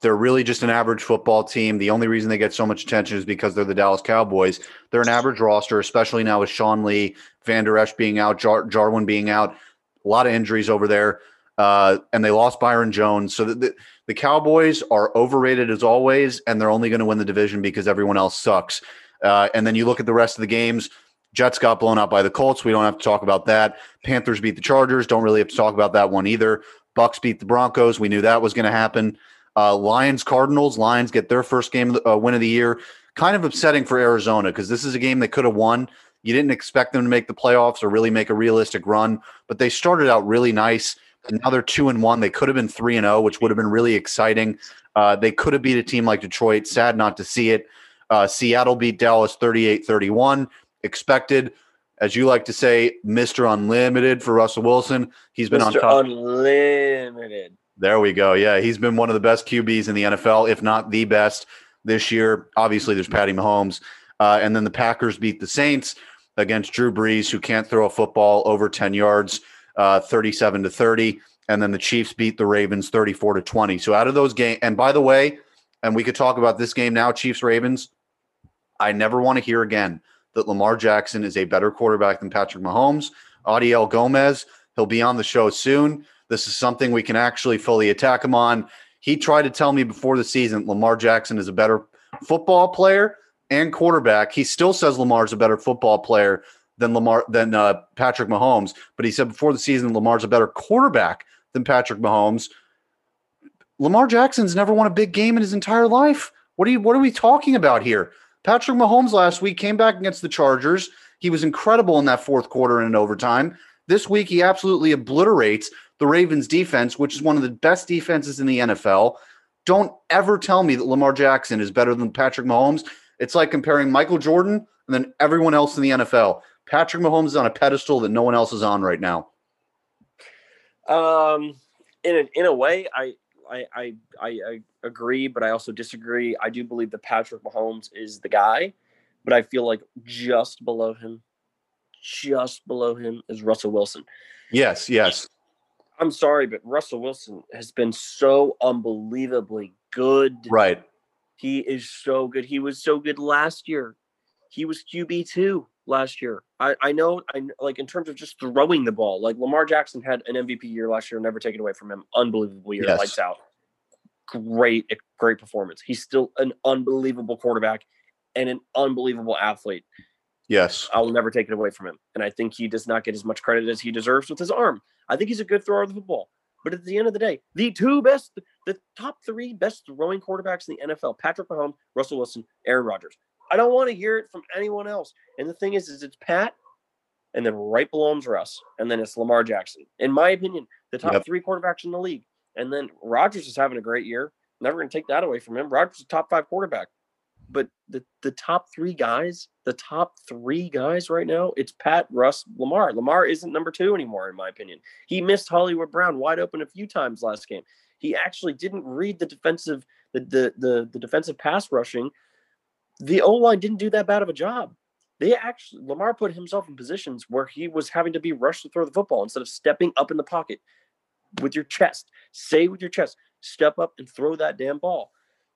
They're really just an average football team. The only reason they get so much attention is because they're the Dallas Cowboys. They're an average roster, especially now with Sean Lee, Vander Esch being out, Jar- Jarwin being out. A lot of injuries over there. Uh, and they lost Byron Jones. So the, the, the Cowboys are overrated as always, and they're only going to win the division because everyone else sucks. Uh, and then you look at the rest of the games. Jets got blown out by the Colts. We don't have to talk about that. Panthers beat the Chargers. Don't really have to talk about that one either. Bucks beat the Broncos. We knew that was going to happen. Uh, Lions Cardinals. Lions get their first game uh, win of the year. Kind of upsetting for Arizona because this is a game they could have won. You didn't expect them to make the playoffs or really make a realistic run, but they started out really nice. Now they're two and one. They could have been three and zero, which would have been really exciting. Uh, they could have beat a team like Detroit. Sad not to see it. Uh, Seattle beat Dallas 38 31. Expected, as you like to say, Mr. Unlimited for Russell Wilson. He's been on top. Unlimited. There we go. Yeah, he's been one of the best QBs in the NFL, if not the best this year. Obviously, there's Patty Mahomes. Uh, and then the Packers beat the Saints against Drew Brees, who can't throw a football over 10 yards, uh, 37 to 30. And then the Chiefs beat the Ravens 34 to 20. So out of those games, and by the way, and we could talk about this game now, Chiefs Ravens. I never want to hear again that Lamar Jackson is a better quarterback than Patrick Mahomes. Adiel Gomez, he'll be on the show soon. This is something we can actually fully attack him on. He tried to tell me before the season Lamar Jackson is a better football player and quarterback. He still says Lamar is a better football player than Lamar than uh, Patrick Mahomes, but he said before the season Lamar's a better quarterback than Patrick Mahomes. Lamar Jackson's never won a big game in his entire life. What are you what are we talking about here? Patrick Mahomes last week came back against the Chargers. He was incredible in that fourth quarter and in overtime. This week he absolutely obliterates the Ravens defense, which is one of the best defenses in the NFL. Don't ever tell me that Lamar Jackson is better than Patrick Mahomes. It's like comparing Michael Jordan and then everyone else in the NFL. Patrick Mahomes is on a pedestal that no one else is on right now. Um, in a, in a way, I, I I I I agree, but I also disagree. I do believe that Patrick Mahomes is the guy, but I feel like just below him, just below him is Russell Wilson. Yes, yes. I'm sorry, but Russell Wilson has been so unbelievably good. Right. He is so good. He was so good last year. He was QB two last year. I, I know I like in terms of just throwing the ball. Like Lamar Jackson had an MVP year last year, never taken away from him. Unbelievable year, Yes. lights out. Great, great performance. He's still an unbelievable quarterback and an unbelievable athlete. Yes. I will never take it away from him. And I think he does not get as much credit as he deserves with his arm. I think he's a good thrower of the football. But at the end of the day, the two best, the top three best throwing quarterbacks in the NFL, Patrick Mahomes, Russell Wilson, Aaron Rodgers. I don't want to hear it from anyone else. And the thing is, is it's Pat and then right below him's Russ, and then it's Lamar Jackson. In my opinion, the top Yep. three quarterbacks in the league. And then Rodgers is having a great year. Never going to take that away from him. Rodgers is a top five quarterback. But the, the top three guys, the top three guys right now, it's Pat, Russ, Lamar. Lamar isn't number two anymore, in my opinion. He missed Hollywood Brown wide open a few times last game. He actually didn't read the defensive the the the, the defensive pass rushing. The O line didn't do that bad of a job. They actually Lamar put himself in positions where he was having to be rushed to throw the football instead of stepping up in the pocket with your chest. Say with your chest, step up and throw that damn ball.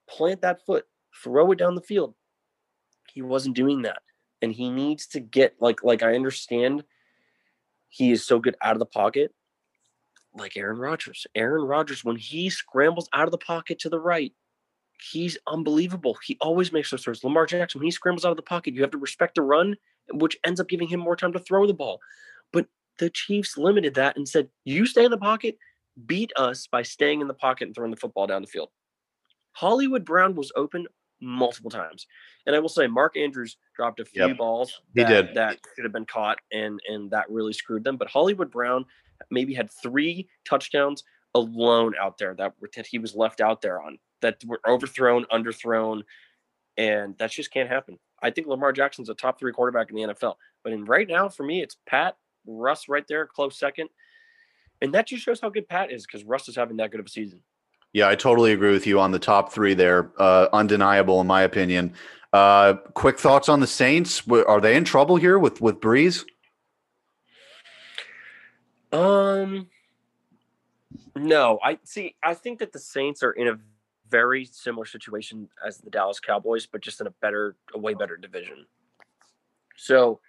Plant that foot, throw it down the field. He wasn't doing that. And he needs to get like like I understand he is so good out of the pocket. Like Aaron Rodgers. Aaron Rodgers, when he scrambles out of the pocket to the right, he's unbelievable. He always makes those throws. Lamar Jackson, when he scrambles out of the pocket, you have to respect the run, which ends up giving him more time to throw the ball. But the Chiefs limited that and said, you stay in the pocket, beat us by staying in the pocket and throwing the football down the field. Hollywood Brown was open multiple times. And I will say Mark Andrews dropped a few Yep. balls He that, did. that should have been caught and and that really screwed them. But Hollywood Brown maybe had three touchdowns alone out there that, that he was left out there on that were overthrown, underthrown, and that just can't happen. I think Lamar Jackson's a top three quarterback in the NFL. But in right now, for me, it's Pat, Russ right there, close second. And that just shows how good Pat is because Russ is having that good of a season. Yeah, I totally agree with you on the top three there. Uh, undeniable, in my opinion. Uh, quick thoughts on the Saints. Are they in trouble here with with Brees? Um, no, I see. I think that the Saints are in a very similar situation as the Dallas Cowboys, but just in a better, a way better division. So,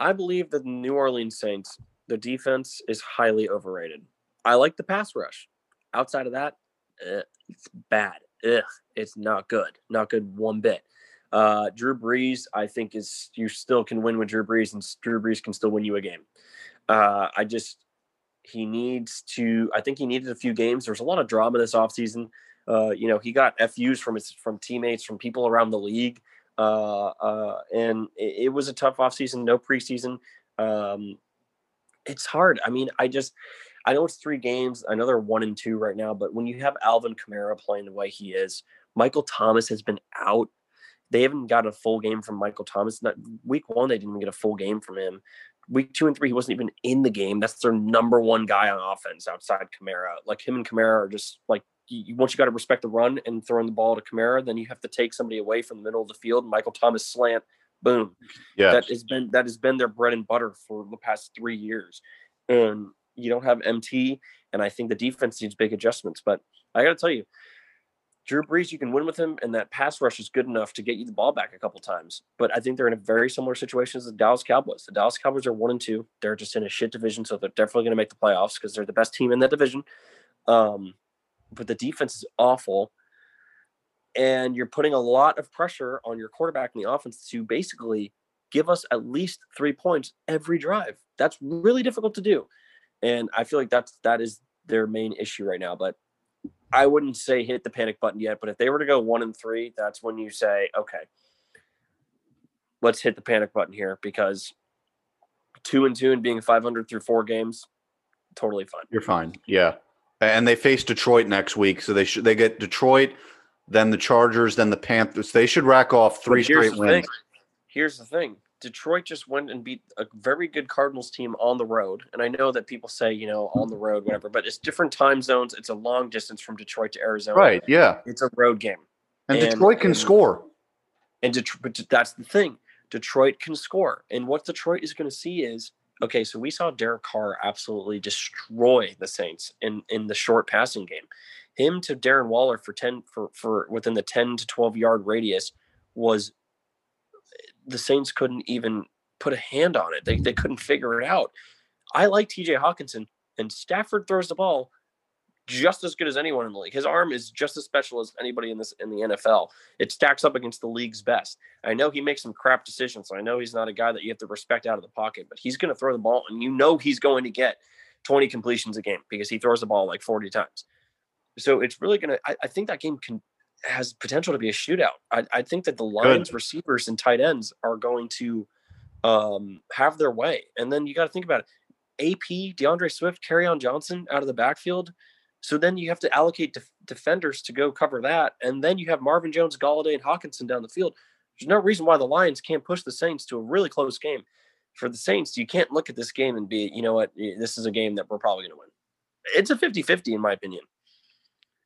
I believe that the New Orleans Saints, the defense is highly overrated. I like the pass rush. Outside of that, eh, it's bad. Ugh, it's not good. Not good one bit. Uh, Drew Brees, I think is you still can win with Drew Brees, and Drew Brees can still win you a game. Uh, I just he needs to. I think he needed a few games. There was a lot of drama this offseason. Uh, you know, he got FUs from his from teammates, from people around the league, and it, it was a tough offseason. No preseason. Um, it's hard. I mean, I just I know it's three games. They're one and two right now, but when you have Alvin Kamara playing the way he is, Michael Thomas has been out. They haven't got a full game from Michael Thomas. Not, week one, they didn't even get a full game from him. Week two and three, he wasn't even in the game. That's their number one guy on offense outside Kamara. Like him and Kamara are just like you, once you got to respect the run and throwing the ball to Kamara, then you have to take somebody away from the middle of the field. Michael Thomas slant, boom Yeah, that has been that has been their bread and butter for the past three years. And you don't have MT, and I think the defense needs big adjustments. But I got to tell you, Drew Brees, you can win with him, and that pass rush is good enough to get you the ball back a couple times. But I think they're in a very similar situation as the Dallas Cowboys. The Dallas Cowboys are one and two. They're just in a shit division, so they're definitely going to make the playoffs because they're the best team in that division. Um, but the defense is awful and you're putting a lot of pressure on your quarterback in the offense to basically give us at least three points every drive. That's really difficult to do, and I feel like that's that is their main issue right now. But I wouldn't say hit the panic button yet. But if they were to go one and three, that's when you say, okay, let's hit the panic button here because two and two and being 500 through four games, totally fine. you're fine. Yeah, and they face Detroit next week, so they should they get Detroit, then the Chargers, then the Panthers. They should rack off three straight wins. thing. Here's the thing. Detroit just went and beat a very good Cardinals team on the road. And I know that people say, you know, on the road, whatever, but it's different time zones. It's a long distance from Detroit to Arizona. Right? Yeah, It's a road game. and, And- Detroit can and- score. And Detroit, but that's the thing. Detroit can score. And what Detroit is going to see is okay, so we saw Derek Carr absolutely destroy the Saints in, in the short passing game. Him to Darren Waller for 10 for, for within the 10 to 12 yard radius was the Saints couldn't even put a hand on it. They, they couldn't figure it out. I like TJ Hockenson, and Stafford throws the ball just as good as anyone in the league. His arm is just as special as anybody in this in the NFL. It stacks up against the league's best. I know he makes some crap decisions. So I know he's not a guy that you have to respect out of the pocket, but he's going to throw the ball, and you know he's going to get 20 completions a game because he throws the ball like 40 times. So it's really going to. I, I think that game can has potential to be a shootout. I, I think that the Lions receivers and tight ends are going to um, have their way. And then you got to think about it. AP, D'Andre Swift, Kerryon Johnson out of the backfield. So then you have to allocate def- defenders to go cover that. And then you have Marvin Jones, Golladay, and Hockenson down the field. There's no reason why the Lions can't push the Saints to a really close game. For the Saints, you can't look at this game and be, you know what, this is a game that we're probably going to win. It's a 50 50, in my opinion.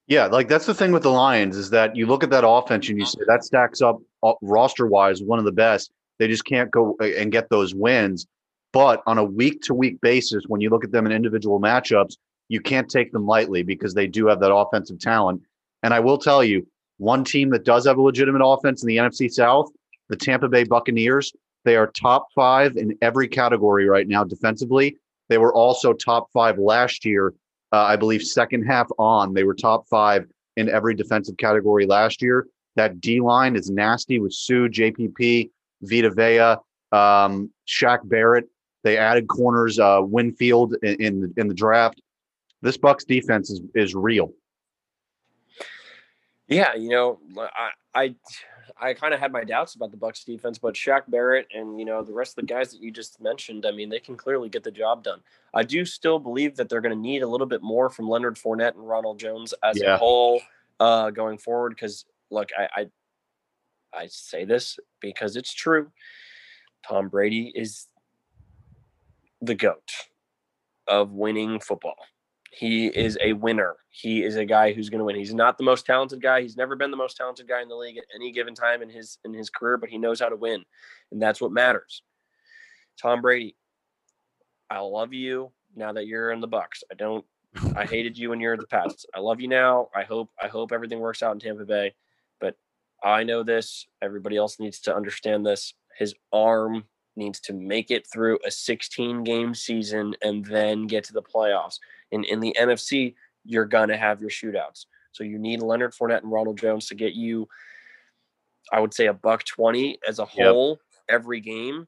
Yeah, like that's the thing with the Lions is that you look at that offense and you say that stacks up uh, roster wise one of the best. They just can't go uh, and get those wins. But on a week to week basis, when you look at them in individual matchups, you can't take them lightly because they do have that offensive talent. And I will tell you, one team that does have a legitimate offense in the NFC South, the Tampa Bay Buccaneers, they are top five in every category right now defensively. They were also top five last year uh, I believe second half on, they were top five in every defensive category last year. That D line is nasty with Suh, JPP, Vita Vea, um, Shaq Barrett. They added corners, uh, Winfield in, in in the draft. This Bucks defense is is real. Yeah, you know, I I I kind of had my doubts about the Bucks defense, but Shaq Barrett and you know the rest of the guys that you just mentioned, I mean, they can clearly get the job done. I do still believe that they're going to need a little bit more from Leonard Fournette and Ronald Jones as yeah. a whole uh, going forward. Because look, I, I I say this because it's true. Tom Brady is the goat of winning football. He is a winner. He is a guy who's going to win. He's not the most talented guy. He's never been the most talented guy in the league at any given time in his in his career, but he knows how to win, and that's what matters. Tom Brady, I love you now that you're in the Bucks. I don't. I hated you when you're in the Pats. I love you now. I hope I hope everything works out in Tampa Bay, but I know this. Everybody else needs to understand this. His arm needs to make it through a 16 game season and then get to the playoffs. And in the NFC, you're going to have your shootouts. So you need Leonard Fournette and Ronald Jones to get you, I would say, a buck 20 as a whole yep. every game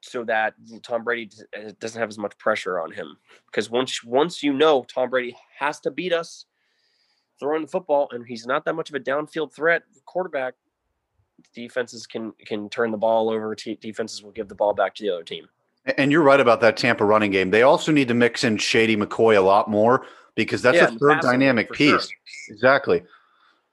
so that Tom Brady uh, doesn't have as much pressure on him. Because once once you know Tom Brady has to beat us throwing the football, and he's not that much of a downfield threat quarterback, defenses can can turn the ball over. defenses will give the ball back to the other team. And you're right about that Tampa running game. They also need to mix in Shady McCoy a lot more because that's yeah, a third dynamic piece. Sure. Exactly.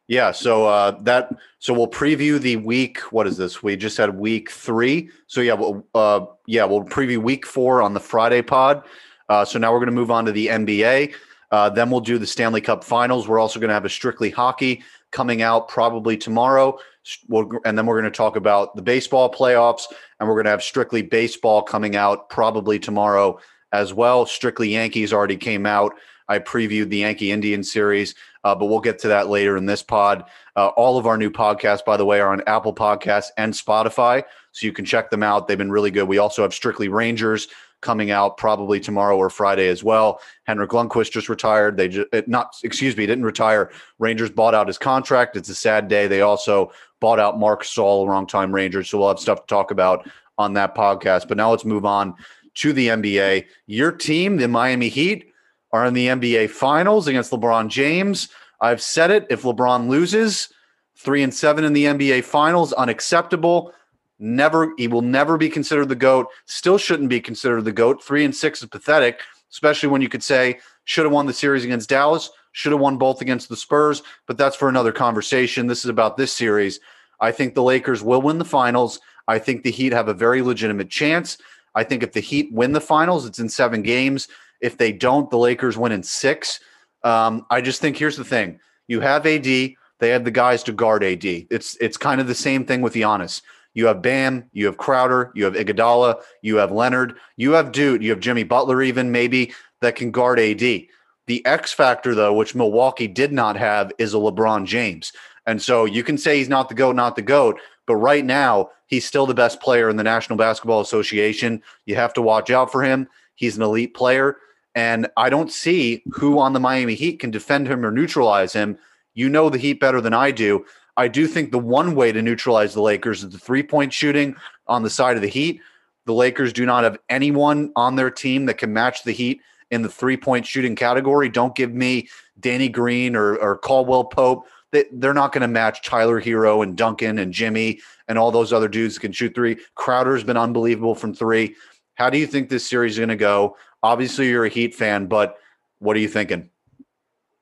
Yeah. So uh, that so we'll preview the week. What is this? We just had week three. So yeah, we'll uh, yeah we'll preview week four on the Friday pod. Uh, so now we're going to move on to the NBA. Uh, then we'll do the Stanley Cup Finals. We're also going to have a strictly hockey coming out probably tomorrow. We'll, and then we're going to talk about the baseball playoffs, and we're going to have strictly baseball coming out probably tomorrow as well. Strictly Yankees already came out. I previewed the Yankee Indian series, uh, but we'll get to that later in this pod. Uh, all of our new podcasts, by the way, are on Apple Podcasts and Spotify, so you can check them out. They've been really good. We also have Strictly Rangers coming out probably tomorrow or Friday as well. Henrik Lundqvist just retired. They just not excuse me, didn't retire. Rangers bought out his contract. It's a sad day. They also bought out Marc Staal, wrong time Rangers. So we'll have stuff to talk about on that podcast. But now let's move on to the NBA. Your team, the Miami Heat, are in the NBA Finals against LeBron James. I've said it. If LeBron loses, three and seven in the NBA Finals, unacceptable. Never, he will never be considered the GOAT. Still shouldn't be considered the GOAT. Three and six is pathetic, especially when you could say should have won the series against Dallas, should have won both against the Spurs, but that's for another conversation. This is about this series. I think the Lakers will win the finals. I think the Heat have a very legitimate chance. I think if the Heat win the finals, it's in seven games. If they don't, the Lakers win in six. Um, I just think here's the thing: you have AD, they have the guys to guard AD. It's it's kind of the same thing with Giannis. You have Bam, you have Crowder, you have Iguodala, you have Leonard, you have Dude, you have Jimmy Butler, even maybe that can guard AD. The X factor, though, which Milwaukee did not have, is a LeBron James. And so you can say he's not the GOAT, not the GOAT, but right now he's still the best player in the National Basketball Association. You have to watch out for him. He's an elite player. And I don't see who on the Miami Heat can defend him or neutralize him. You know the Heat better than I do. I do think the one way to neutralize the Lakers is the three point shooting on the side of the Heat. The Lakers do not have anyone on their team that can match the Heat in the three point shooting category. Don't give me Danny Green or, or Caldwell Pope. they, they're not going to match Tyler Herro and Duncan and Jimmy and all those other dudes that can shoot three. Crowder's been unbelievable from three. How do you think this series is going to go? Obviously, you're a Heat fan, but what are you thinking?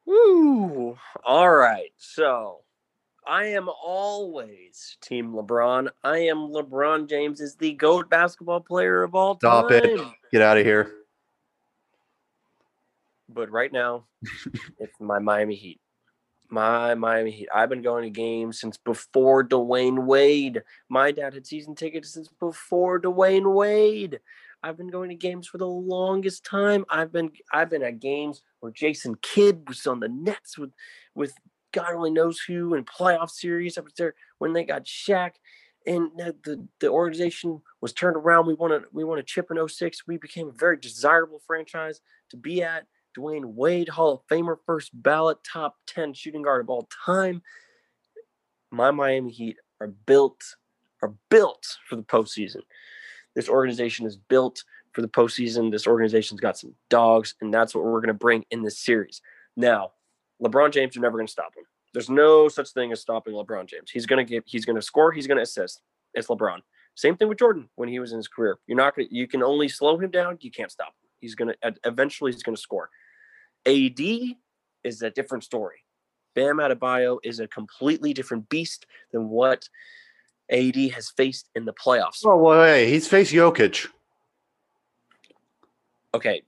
Woo! All right. So I am always Team LeBron. I am LeBron James is the GOAT basketball player of all Stop time. it. Get out of here. But right now, [LAUGHS] it's my Miami Heat. My Miami Heat. I've been going to games since before Dwyane Wade. My dad had season tickets since before Dwyane Wade. I've been going to games for the longest time. I've been I've been at games where Jason Kidd was on the Nets with with God only knows who in playoff series. I was there when they got Shaq, and the the, organization was turned around. We won a we won a chip in 06. We became a very desirable franchise to be at. Dwyane Wade, Hall of Famer, first ballot, top 10 shooting guard of all time. My Miami Heat are built are built for the postseason. This organization is built for the postseason. This organization's got some dogs, and that's what we're going to bring in this series. Now, LeBron James, you're never going to stop him. There's no such thing as stopping LeBron James. He's going to get, he's going to score, he's going to assist. It's LeBron. Same thing with Jordan when he was in his career. You're not going to, you can only slow him down. You can't stop him. He's going to, eventually, he's going to score. AD is a different story. Bam Adebayo is a completely different beast than what AD has faced in the playoffs. Oh, well, hey, he's faced Jokic. Okay,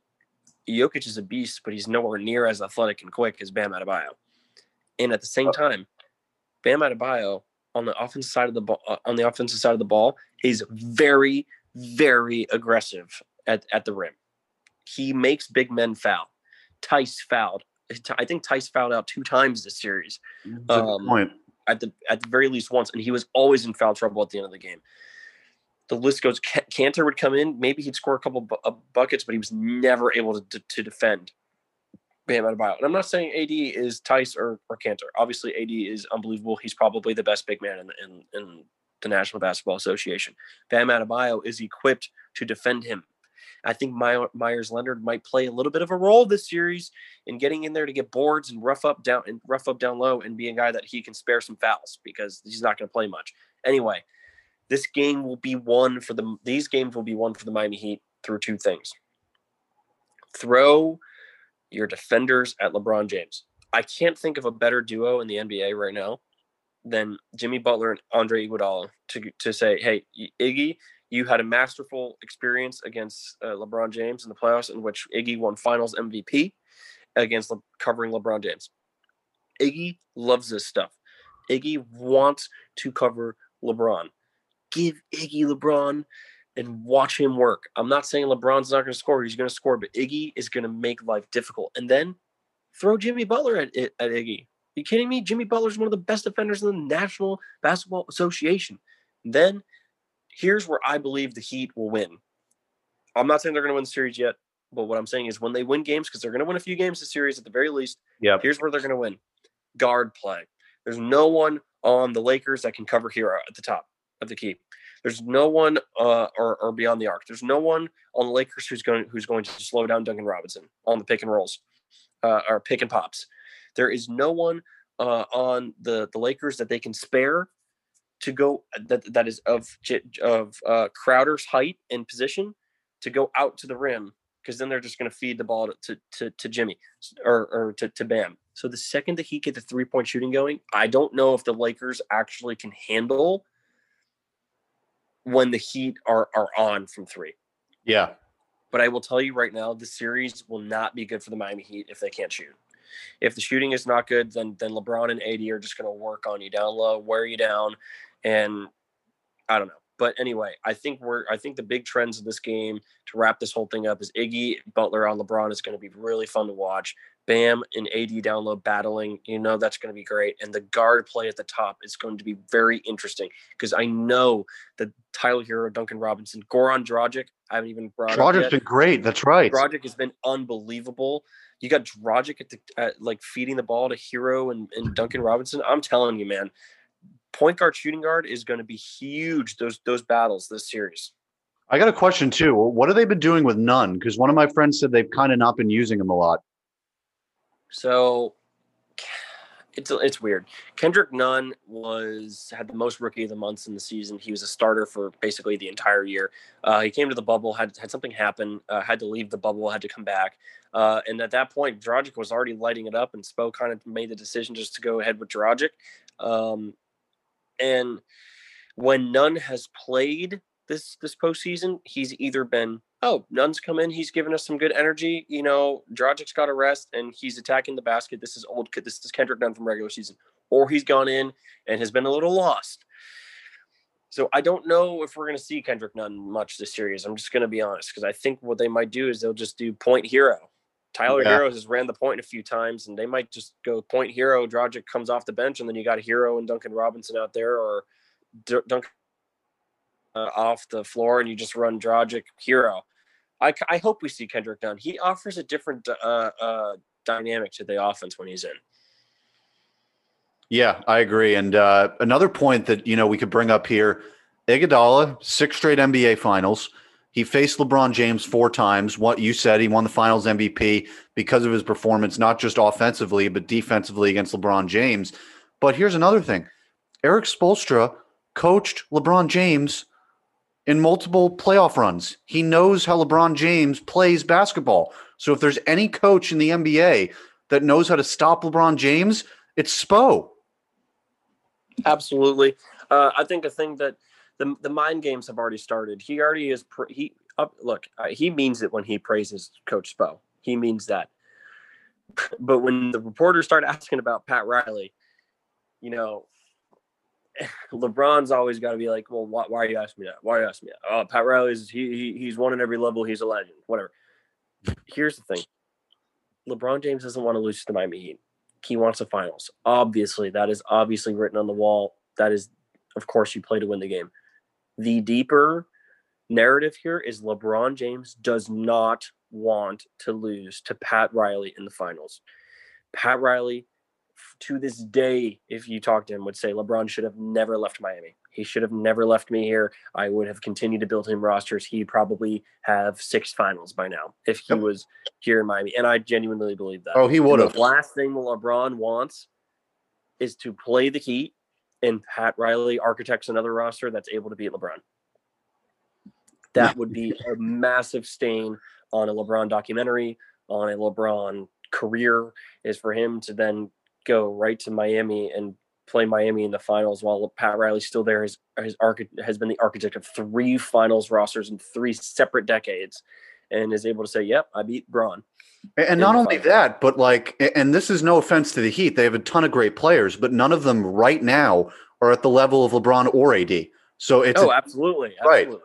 Jokic is a beast, but he's nowhere near as athletic and quick as Bam Adebayo. And at the same time, Bam Adebayo on the offensive side of the ball, uh, on the offensive side of the ball, is very, very aggressive at, at the rim. He makes big men foul. Theis fouled. I think Theis fouled out two times this series. Um, point. At the at the very least once, and he was always in foul trouble at the end of the game. The list goes. Kanter would come in, maybe he'd score a couple bu- uh, buckets, but he was never able to, to, to defend Bam Adebayo. And I'm not saying AD is Theis or, or Kanter. Obviously, AD is unbelievable. He's probably the best big man in, in, in the National Basketball Association. Bam Adebayo is equipped to defend him. I think My- Meyers Leonard might play a little bit of a role this series in getting in there to get boards and rough up down and rough up down low and be a guy that he can spare some fouls because he's not going to play much. Anyway, this game will be won for the these games will be won for the Miami Heat through two things. Throw your defenders at LeBron James. I can't think of a better duo in the NBA right now than Jimmy Butler and Andre Iguodala to to say, "Hey, Iggy, you had a masterful experience against uh, LeBron James in the playoffs, in which Iggy won Finals MVP against Le- covering LeBron James. Iggy loves this stuff. Iggy wants to cover LeBron. Give Iggy LeBron and watch him work. I'm not saying LeBron's not going to score; he's going to score, but Iggy is going to make life difficult. And then throw Jimmy Butler at, at Iggy. Are you kidding me? Jimmy Butler's one of the best defenders in the National Basketball Association. And then here's where I believe the Heat will win. I'm not saying they're going to win the series yet, but what I'm saying is when they win games, because they're going to win a few games the series at the very least. Yeah. Here's where they're going to win: guard play. There's no one on the Lakers that can cover Herro at the top of the key. There's no one uh, or, or beyond the arc. There's no one on the Lakers who's going who's going to slow down Duncan Robinson on the pick and rolls uh, or pick and pops. There is no one uh, on the the Lakers that they can spare to go that that is of of uh, Crowder's height and position to go out to the rim because then they're just going to feed the ball to, to, to Jimmy or, or to, to Bam. So the second that he get the three point shooting going, I don't know if the Lakers actually can handle when the Heat are are on from three. Yeah. But I will tell you right now, the series will not be good for the Miami Heat if they can't shoot. If the shooting is not good, then then LeBron and AD are just going to work on you down low, wear you down, and I don't know. But anyway, I think we're I think the big trends of this game to wrap this whole thing up is Iggy Butler on LeBron is going to be really fun to watch. Bam and AD down low battling, you know that's going to be great. And the guard play at the top is going to be very interesting because I know that Tyler Herro, Duncan Robinson, Goran Dragic, I haven't even brought Dragic's been great. That's right. Dragic has been unbelievable. You got Dragic at the at, like feeding the ball to Herro and, and Duncan Robinson. I'm telling you, man, point guard, shooting guard is going to be huge. Those those battles this series. I got a question too. What have they been doing with Nunn? Because one of my friends said they've kind of not been using him a lot. So [SIGHS] it's it's weird. Kendrick Nunn was had the most rookie of the months in the season. He was a starter for basically the entire year. Uh, he came to the bubble, had had something happen, uh, had to leave the bubble, had to come back, uh, and at that point, Dragic was already lighting it up, and Spo kind of made the decision just to go ahead with Dragic. Um, and when Nunn has played this this postseason, he's either been oh Nunn's come in, he's given us some good energy. You know, Dragic's got a rest and he's attacking the basket. This is old. This is Kendrick Nunn from regular season, or he's gone in and has been a little lost. So I don't know if we're going to see Kendrick Nunn much this series. I'm just going to be honest because I think what they might do is they'll just do point Herro. Tyler yeah. Herro has ran the point a few times, and they might just go point Herro. Dragic comes off the bench, and then you got Herro and Duncan Robinson out there, or D- Duncan uh, off the floor and you just run Dragic Herro. I, I hope we see Kendrick Nunn. He offers a different uh, uh, dynamic to the offense when he's in. Yeah, I agree. And uh, another point that you know we could bring up here: Iguodala, six straight NBA Finals. He faced LeBron James four times. What you said, he won the Finals MVP because of his performance, not just offensively but defensively against LeBron James. But here's another thing: Erik Spoelstra coached LeBron James in multiple playoff runs. He knows how LeBron James plays basketball. So if there's any coach in the NBA that knows how to stop LeBron James, it's Spo. Absolutely. Uh, I think a thing that the the mind games have already started. He already is. Pr- he. Look, uh, he means it when he praises Coach Spo. He means that. [LAUGHS] but when the reporters start asking about Pat Riley, you know, [LAUGHS] LeBron's always got to be like, well, why, why, are you asking me that? Why are you asking me that? Oh, Pat Riley's he, he he's won in every level. He's a legend. Whatever. Here's the thing: LeBron James doesn't want to lose to the Miami Heat. He wants the finals. Obviously, that is obviously written on the wall. That is, of course, you play to win the game. The deeper narrative here is LeBron James does not want to lose to Pat Riley in the finals. Pat Riley to this day, if you talk to him, would say LeBron should have never left Miami. He should have never left me here. I would have continued to build him rosters. He'd probably have six finals by now if he yep. was here in Miami. And I genuinely believe that. Oh, he would have. The last thing LeBron wants is to play the Heat and Pat Riley architects another roster that's able to beat LeBron. That would be a massive stain on a LeBron documentary, on a LeBron career, is for him to then go right to Miami and play Miami in the finals while Pat Riley's still there. His, his archi- has been the architect of three finals rosters in three separate decades and is able to say, yep, I beat Bron. And not only that, but like, and this is no offense to the Heat. They have a ton of great players, but none of them right now are at the level of LeBron or AD. So it's oh, absolutely, absolutely. Right.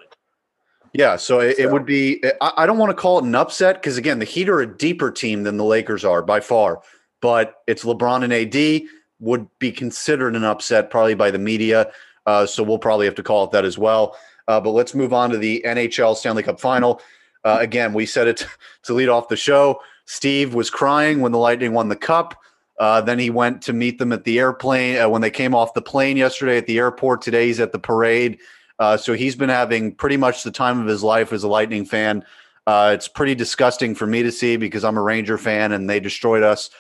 Yeah, so it, so. it would be. I, I don't want to call it an upset because again, the Heat are a deeper team than the Lakers are by far but it's LeBron and AD would be considered an upset probably by the media. Uh, so we'll probably have to call it that as well. Uh, but let's move on to the NHL Stanley Cup final. Uh, again, we said it [LAUGHS] to lead off the show. Steve was crying when the Lightning won the cup. Uh, then he went to meet them at the airplane uh, when they came off the plane yesterday at the airport. Today he's at the parade. Uh, so he's been having pretty much the time of his life as a Lightning fan. it's pretty disgusting for me to see because I'm a Ranger fan and they destroyed us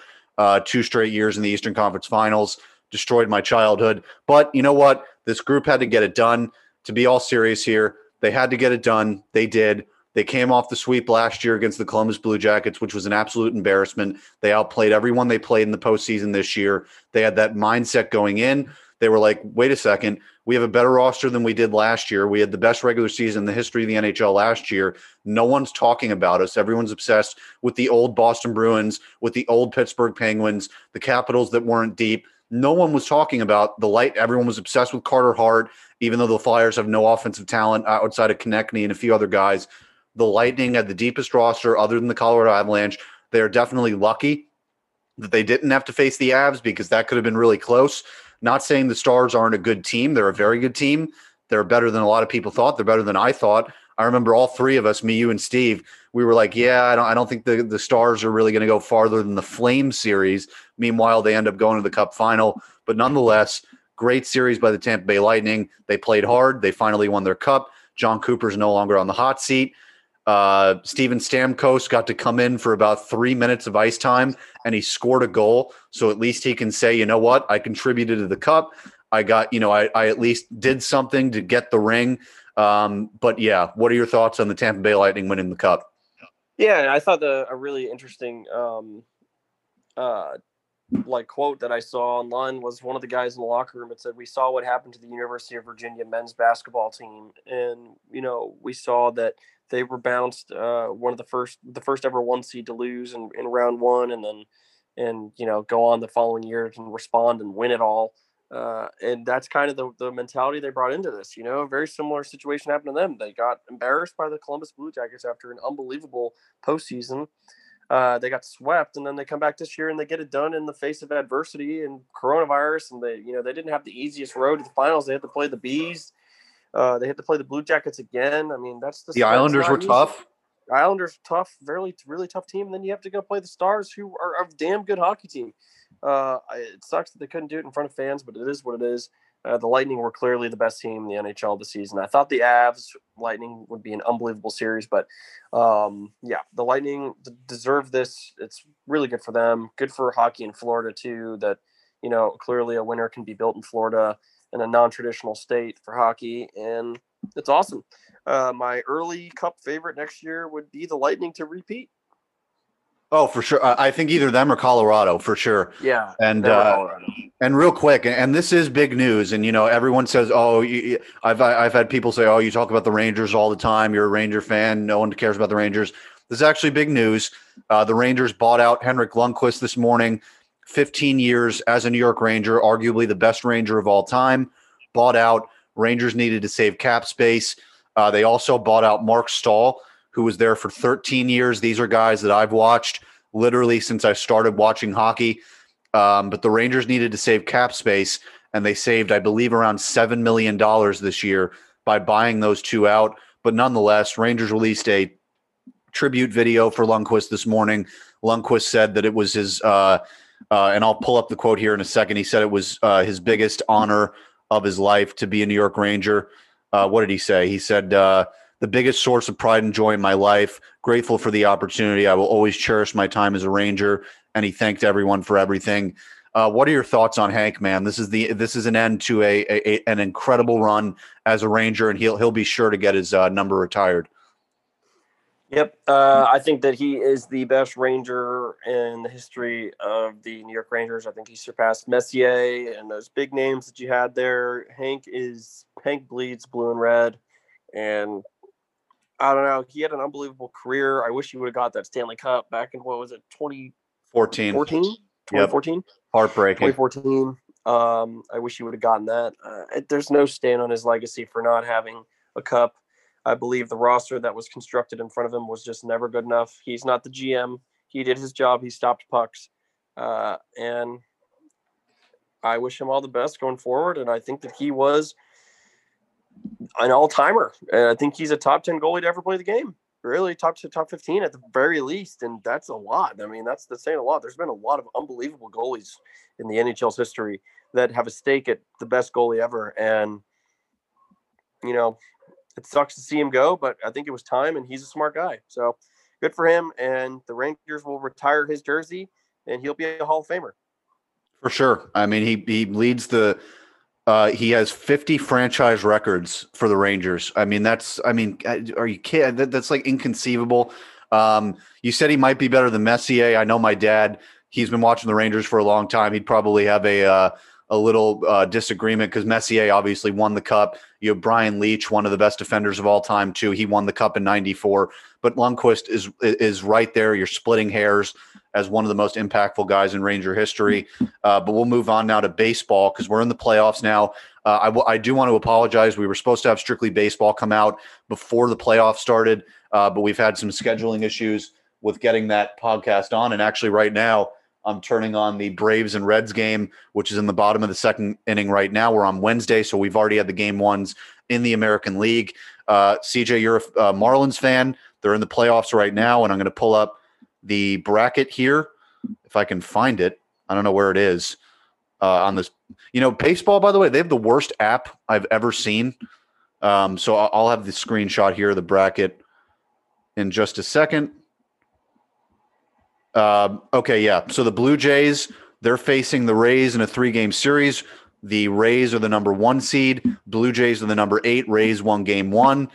uh, two straight years in the Eastern Conference Finals, destroyed my childhood. But you know what? This group had to get it done. To be all serious here, they had to get it done. They did. They came off the sweep last year against the Columbus Blue Jackets, which was an absolute embarrassment. They outplayed everyone they played in the postseason this year. They had that mindset going in. They were like, wait a second, we have a better roster than we did last year. We had the best regular season in the history of the NHL last year. No one's talking about us. Everyone's obsessed with the old Boston Bruins, with the old Pittsburgh Penguins, the Capitals that weren't deep. No one was talking about the light. Everyone was obsessed with Carter Hart, even though the Flyers have no offensive talent outside of Konecny and a few other guys. The Lightning had the deepest roster other than the Colorado Avalanche. They are definitely lucky that they didn't have to face the Avs because that could have been really close. Not saying the Stars aren't a good team. They're a very good team. They're better than a lot of people thought. They're better than I thought. I remember all three of us, me, you, and Steve, we were like, yeah, I don't, I don't think the, the Stars are really going to go farther than the Flame series. Meanwhile, they end up going to the Cup final. But nonetheless, great series by the Tampa Bay Lightning. They played hard. They finally won their Cup. Jon Cooper's no longer on the hot seat. Uh, Steven Stamkos got to come in for about three minutes of ice time, and he scored a goal. So at least he can say, you know what, I contributed to the cup. I got, you know, I, I at least did something to get the ring. Um, but yeah, what are your thoughts on the Tampa Bay Lightning winning the cup? Yeah, I thought the a really interesting um, uh, like quote that I saw online was one of the guys in the locker room. It said, "We saw what happened to the University of Virginia men's basketball team, and you know we saw that they were bounced uh, one of the first the first ever one seed to lose in, in round one, and then and you know go on the following year and respond and win it all." Uh, and that's kind of the, the mentality they brought into this. You know, a very similar situation happened to them. They got embarrassed by the Columbus Blue Jackets after an unbelievable postseason. Uh, they got swept, and then they come back this year and they get it done in the face of adversity and coronavirus. And they, you know, they didn't have the easiest road to the finals. They had to play the Bees. Uh, they had to play the Blue Jackets again. I mean, that's the, the Islanders were easy. tough. Islanders tough, really, really tough team. And then you have to go play the Stars, who are a damn good hockey team. Uh, it sucks that they couldn't do it in front of fans, but it is what it is. Uh, the Lightning were clearly the best team in the NHL this season. I thought the Avs Lightning would be an unbelievable series, but um, yeah, the Lightning deserve this. It's really good for them. Good for hockey in Florida too. That you know clearly a winner can be built in Florida in a non-traditional state for hockey, and it's awesome. Uh, my early Cup favorite next year would be the Lightning to repeat. Oh, for sure. I think either them or Colorado for sure. Yeah, and uh, and real quick, and this is big news. And you know, everyone says, "Oh, you, I've I've had people say, oh, you talk about the Rangers all the time. You're a Ranger fan. No one cares about the Rangers." This is actually big news. Uh, the Rangers bought out Henrik Lundqvist this morning. 15 years as a New York Ranger, arguably the best Ranger of all time. Bought out. Rangers needed to save cap space. Uh, they also bought out Marc Staal who was there for 13 years. These are guys that I've watched literally since I started watching hockey. Um, but the Rangers needed to save cap space, and they saved, I believe, around $7 million this year by buying those two out. But nonetheless, Rangers released a tribute video for Lundqvist this morning. Lundqvist said that it was his, uh, uh, and I'll pull up the quote here in a second. He said it was uh, his biggest honor of his life to be a New York Ranger. Uh, what did he say? He said, uh, the biggest source of pride and joy in my life. Grateful for the opportunity. I will always cherish my time as a Ranger. And he thanked everyone for everything. Uh, what are your thoughts on Hank? Man, this is the this is an end to a, a an incredible run as a Ranger, and he'll he'll be sure to get his uh, number retired. Yep, uh, I think that he is the best Ranger in the history of the New York Rangers. I think he surpassed Messier and those big names that you had there. Hank is Hank bleeds blue and red, and I don't know. He had an unbelievable career. I wish he would have got that Stanley Cup back in what was it, 2014? 14? 2014? Yep. Heartbreaking. 2014. Um, I wish he would have gotten that. Uh, there's no stain on his legacy for not having a cup. I believe the roster that was constructed in front of him was just never good enough. He's not the GM. He did his job. He stopped pucks. Uh, and I wish him all the best going forward. And I think that he was – an all timer. And I think he's a top 10 goalie to ever play the game. Really, top to top 15 at the very least. And that's a lot. I mean, that's, the saying a lot. There's been a lot of unbelievable goalies in the NHL's history that have a stake at the best goalie ever. And, you know, it sucks to see him go, but I think it was time and he's a smart guy. So good for him. And the Rangers will retire his jersey and he'll be a Hall of Famer. For sure. I mean, he, he leads the uh, he has 50 franchise records for the Rangers. I mean, that's, I mean, uh, are you kidding? That, that's like inconceivable. Um, you said he might be better than Messier. I know my dad, he's been watching the Rangers for a long time. He'd probably have a, uh, a little uh, disagreement because Messier obviously won the cup. You have Brian Leetch, one of the best defenders of all time, too. He won the cup in '94. But Lundqvist is is right there. You're splitting hairs as one of the most impactful guys in Ranger history. Uh, but we'll move on now to baseball because we're in the playoffs now. Uh, I, w- I do want to apologize. We were supposed to have strictly baseball come out before the playoffs started, uh, but we've had some scheduling issues with getting that podcast on. And actually, right now, I'm turning on the Braves and Reds game, which is in the bottom of the second inning right now. We're on Wednesday, so we've already had the game ones in the American League. Uh, CJ, you're a uh, Marlins fan. They're in the playoffs right now, and I'm going to pull up the bracket here if I can find it. I don't know where it is uh, on this. You know, baseball. By the way, they have the worst app I've ever seen. Um, so I'll have the screenshot here, the bracket in just a second. Uh, okay, yeah. So the Blue Jays, they're facing the Rays in a three game series. The Rays are the number one seed. Blue Jays are the number eight. Rays won game one.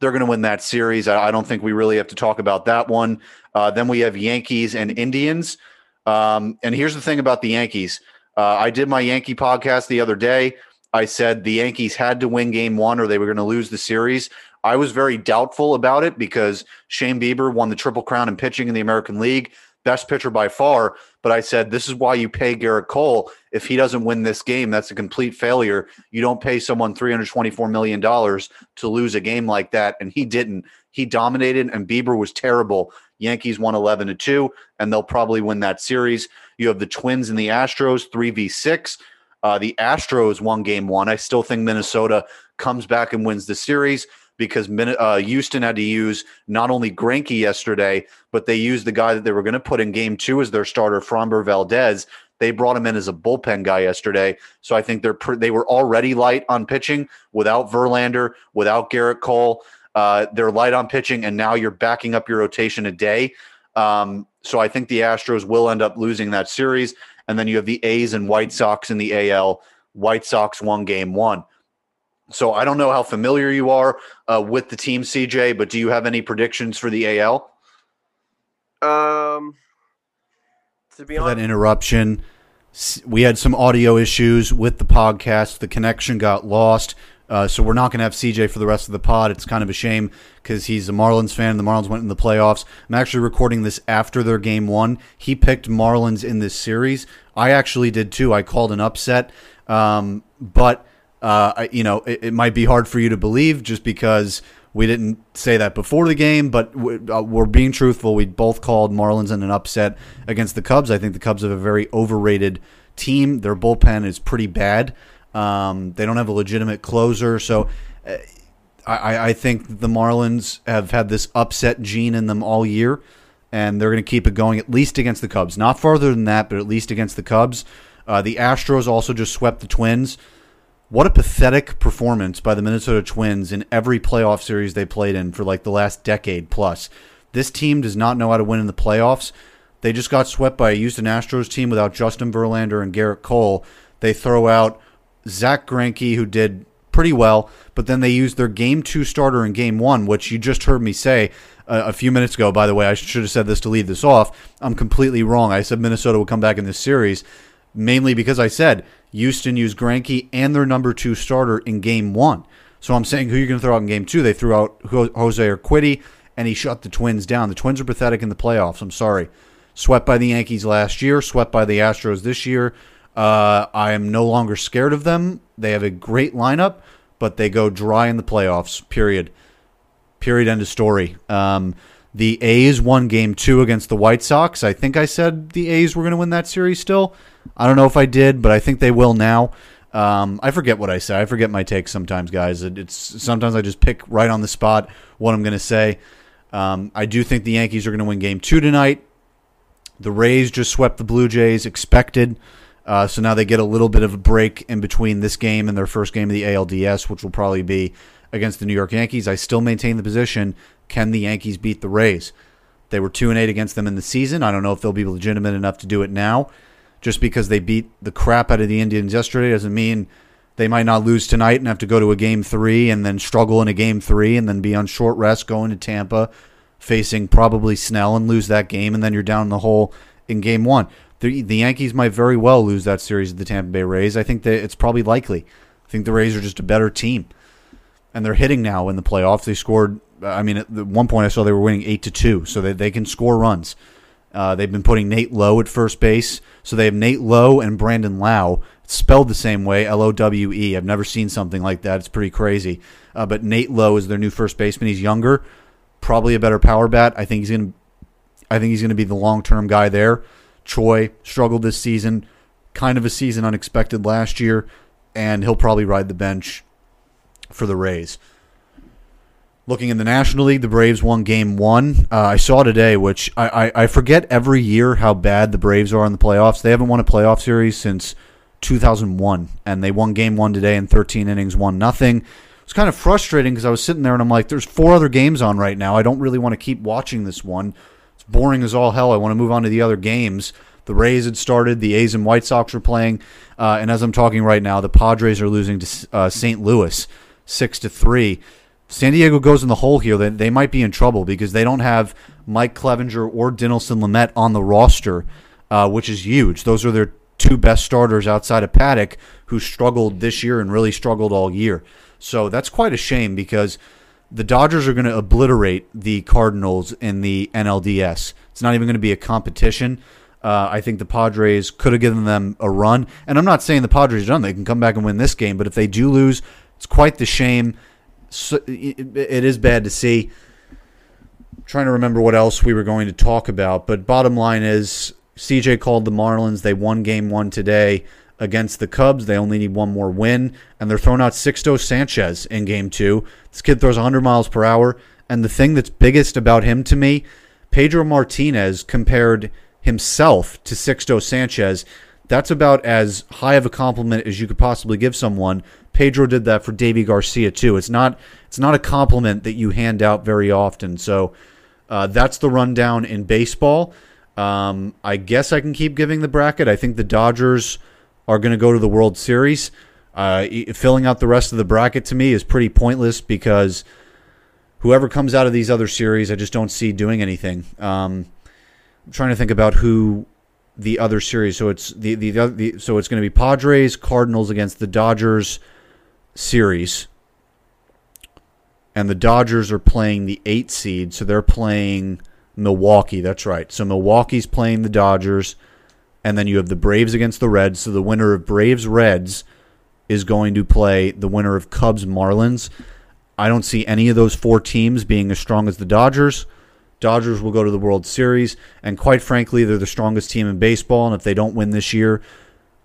They're going to win that series. I, I, don't think we really have to talk about that one. Uh, then we have Yankees and Indians. Um, and here's the thing about the Yankees. Uh, I did my Yankee podcast the other day. I said the Yankees had to win game one or they were going to lose the series. I was very doubtful about it because Shane Bieber won the Triple Crown in pitching in the American League, best pitcher by far. But I said, this is why you pay Gerrit Cole. If he doesn't win this game, that's a complete failure. You don't pay someone $324 million to lose a game like that. And he didn't. He dominated, and Bieber was terrible. Yankees won 11 to 2, and they'll probably win that series. You have the Twins and the Astros, 3v6. Uh, the Astros won game one. I still think Minnesota comes back and wins the series because uh, Houston had to use not only Greinke yesterday, but they used the guy that they were going to put in game two as their starter, Framber Valdez. They brought him in as a bullpen guy yesterday. So I think they're they were already light on pitching without Verlander, without Gerrit Cole. Uh, they're light on pitching, and now you're backing up your rotation a day. Um, so I think the Astros will end up losing that series. And then you have the A's and White Sox in the AL. White Sox won game one. So I don't know how familiar you are uh, with the team, CJ, but do you have any predictions for the AL? Um, to be honest, that interruption. We had some audio issues with the podcast. The connection got lost. Uh, so we're not going to have CJ for the rest of the pod. It's kind of a shame because he's a Marlins fan. The Marlins went in the playoffs. I'm actually recording this after their game one. He picked Marlins in this series. I actually did too. I called an upset, um, but uh, you know it, it, might be hard for you to believe just because we didn't say that before the game. But uh, we're being truthful. We both called Marlins in an upset against the Cubs. I think the Cubs have a very overrated team. Their bullpen is pretty bad. Um, they don't have a legitimate closer, so uh, I, I, think the Marlins have had this upset gene in them all year, and they're going to keep it going at least against the Cubs. Not farther than that, but at least against the Cubs. Uh, the Astros also just swept the Twins. What a pathetic performance by the Minnesota Twins in every playoff series they played in for like the last decade plus. This team does not know how to win in the playoffs. They just got swept by a Houston Astros team without Justin Verlander and Gerrit Cole. They throw out Zach Greinke, who did pretty well, but then they used their game two starter in game one, which you just heard me say uh, a few minutes ago. By the way, I should have said this to lead this off. I'm completely wrong. I said Minnesota would come back in this series, mainly because I said Houston used Greinke and their number two starter in game one. So I'm saying who you're going to throw out in game two. They threw out Jose Urquidy, and he shut the Twins down. The Twins are pathetic in the playoffs. I'm sorry. Swept by the Yankees last year, swept by the Astros this year. Uh, I am no longer scared of them. They have a great lineup, but they go dry in the playoffs. Period. Period. End of story. Um, the A's won game two against the White Sox. I think I said the A's were going to win that series still. I don't know if I did, but I think they will now. Um, I forget what I say. I forget my takes sometimes, guys. It, it's sometimes I just pick right on the spot what I'm going to say. Um, I do think the Yankees are going to win game two tonight. The Rays just swept the Blue Jays, expected. Uh, so now they get a little bit of a break in between this game and their first game of the ALDS, which will probably be against the New York Yankees. I still maintain the position: can the Yankees beat the Rays? They were two and eight against them in the season. I don't know if they'll be legitimate enough to do it now. Just because they beat the crap out of the Indians yesterday doesn't mean they might not lose tonight and have to go to a game three and then struggle in a game three and then be on short rest going to Tampa, facing probably Snell and lose that game, and then you're down the hole in game one the the Yankees might very well lose that series to the Tampa Bay Rays. I think that it's probably likely. I think the Rays are just a better team, and they're hitting now in the playoffs. They scored. I mean, at one point I saw they were winning eight to two, so they they can score runs. Uh, they've been putting Nate Lowe at first base, so they have Nate Lowe and Brandon Lowe spelled the same way, L O W E. I've never seen something like that. It's pretty crazy. Uh, but Nate Lowe is their new first baseman. He's younger, probably a better power bat. I think he's gonna. I think he's to be the long term guy there. Choi struggled this season, kind of a season unexpected last year, and he'll probably ride the bench for the Rays. Looking in the National League, the Braves won Game One. Uh, I saw today, which I, I, I forget every year how bad the Braves are in the playoffs. They haven't won a playoff series since 2001, and they won Game One today in 13 innings, one nothing. it's kind of frustrating because I was sitting there and I'm like, there's four other games on right now. I don't really want to keep watching this one. It's boring as all hell. I want to move on to the other games. The Rays had started. The A's and White Sox were playing, uh, and as I'm talking right now, the Padres are losing to uh, St. Louis six to three. San Diego goes in the hole here. They, they might be in trouble because they don't have Mike Clevinger or Dinelson Lamet on the roster, uh, which is huge. Those are their two best starters outside of Paddack, who struggled this year and really struggled all year. So that's quite a shame because the Dodgers are going to obliterate the Cardinals in the NLDS. It's not even going to be a competition. Uh, I think the Padres could have given them a run. And I'm not saying the Padres are done. They can come back and win this game. But if they do lose, it's quite the shame. So, it, is bad to see. I'm trying to remember what else we were going to talk about. But bottom line is CJ called the Marlins. They won game one today against the Cubs. They only need one more win. And they're throwing out Sixto Sanchez in game two. This kid throws 100 miles per hour. And the thing that's biggest about him to me, Pedro Martinez compared himself to Sixto Sanchez, that's about as high of a compliment as you could possibly give someone. Pedro did that for Deivi Garcia too. It's not it's not a compliment that you hand out very often. So uh, that's the rundown in baseball. Um, I guess I can keep giving the bracket. I think the Dodgers are going to go to the World Series. Uh, filling out the rest of the bracket to me is pretty pointless because whoever comes out of these other series, I just don't see doing anything. Um, I'm trying to think about who the other series. So it's the the, the so it's going to be Padres Cardinals against the Dodgers series, and the Dodgers are playing the eight seed, so they're playing Milwaukee. That's right. So Milwaukee's playing the Dodgers, and then you have the Braves against the Reds. So the winner of Braves Reds is going to play the winner of Cubs Marlins. I don't see any of those four teams being as strong as the Dodgers. Dodgers will go to the World Series, and quite frankly, they're the strongest team in baseball. And if they don't win this year,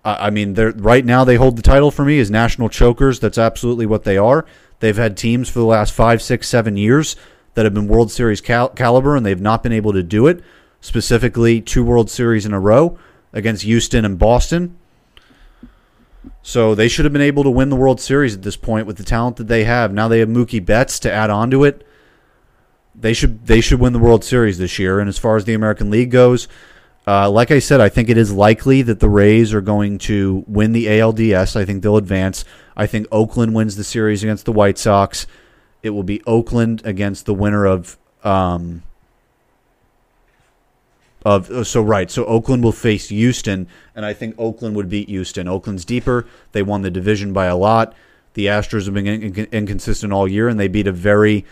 I mean, they're right now they hold the title for me as national chokers. That's absolutely what they are. They've had teams for the last five, six, seven years that have been World Series cal- caliber, and they've not been able to do it. Specifically, two World Series in a row against Houston and Boston. So they should have been able to win the World Series at this point with the talent that they have. Now they have Mookie Betts to add on to it they should they should win the World Series this year. And as far as the American League goes, uh, like I said, I think it is likely that the Rays are going to win the ALDS. I think they'll advance. I think Oakland wins the series against the White Sox. It will be Oakland against the winner of um, of uh, so right. So Oakland will face Houston, and I think Oakland would beat Houston. Oakland's deeper. They won the division by a lot. The Astros have been in- inconsistent all year, and they beat a very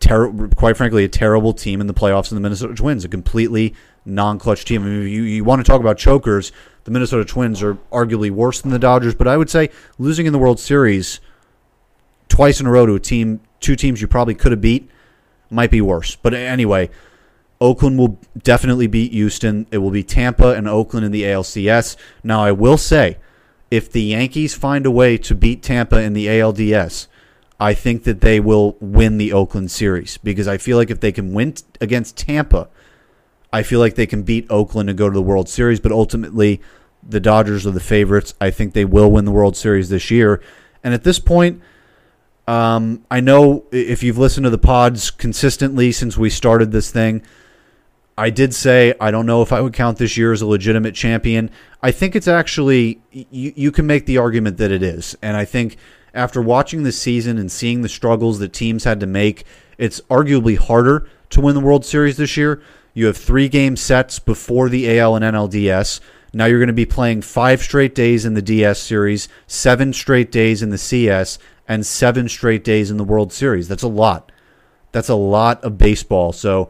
ter- quite frankly, a terrible team in the playoffs, and the Minnesota Twins, a completely non-clutch team. I mean, you, you want to talk about chokers, the Minnesota Twins are arguably worse than the Dodgers, but I would say losing in the World Series twice in a row to a team, two teams you probably could have beat, might be worse. But anyway, Oakland will definitely beat Houston. It will be Tampa and Oakland in the ALCS. Now, I will say, if the Yankees find a way to beat Tampa in the ALDS, I think that they will win the Oakland series because I feel like if they can win t- against Tampa, I feel like they can beat Oakland and go to the World Series. But ultimately, the Dodgers are the favorites. I think they will win the World Series this year. And at this point, um, I know if you've listened to the pods consistently since we started this thing, I did say I don't know if I would count this year as a legitimate champion. I think it's actually you, you can make the argument that it is, and I think after watching the season and seeing the struggles that teams had to make, it's arguably harder to win the World Series this year. You have three game sets before the AL and NLDS. Now you're going to be playing five straight days in the DS series, seven straight days in the CS, and seven straight days in the World Series. That's a lot. That's a lot of baseball. So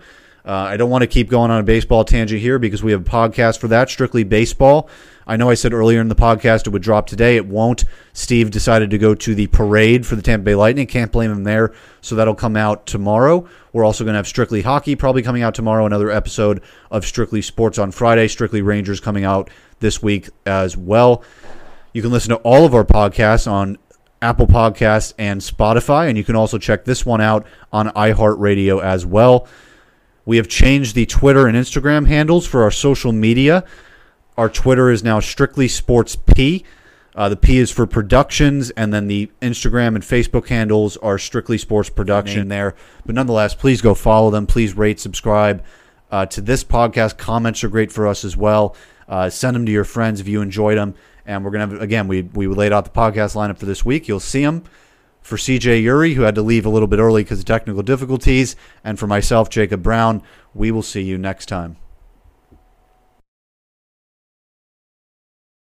uh, I don't want to keep going on a baseball tangent here because we have a podcast for that, strictly baseball. I know I said earlier in the podcast it would drop today. It won't. Steve decided to go to the parade for the Tampa Bay Lightning. Can't blame him there. So that'll come out tomorrow. We're also going to have Strictly Hockey probably coming out tomorrow. Another episode of Strictly Sports on Friday. Strictly Rangers coming out this week as well. You can listen to all of our podcasts on Apple Podcasts and Spotify, and you can also check this one out on iHeartRadio as well. We have changed the Twitter and Instagram handles for our social media. Our Twitter is now strictly sports P. Uh, the P is for productions, and then the Instagram and Facebook handles are strictly sports production there. But nonetheless, please go follow them. Please rate, subscribe uh, to this podcast. Comments are great for us as well. Uh, send them to your friends if you enjoyed them. And we're gonna have, again, we we laid out the podcast lineup for this week. You'll see them for CJ Uri, who had to leave a little bit early because of technical difficulties, and for myself, Jacob Browne. We will see you next time.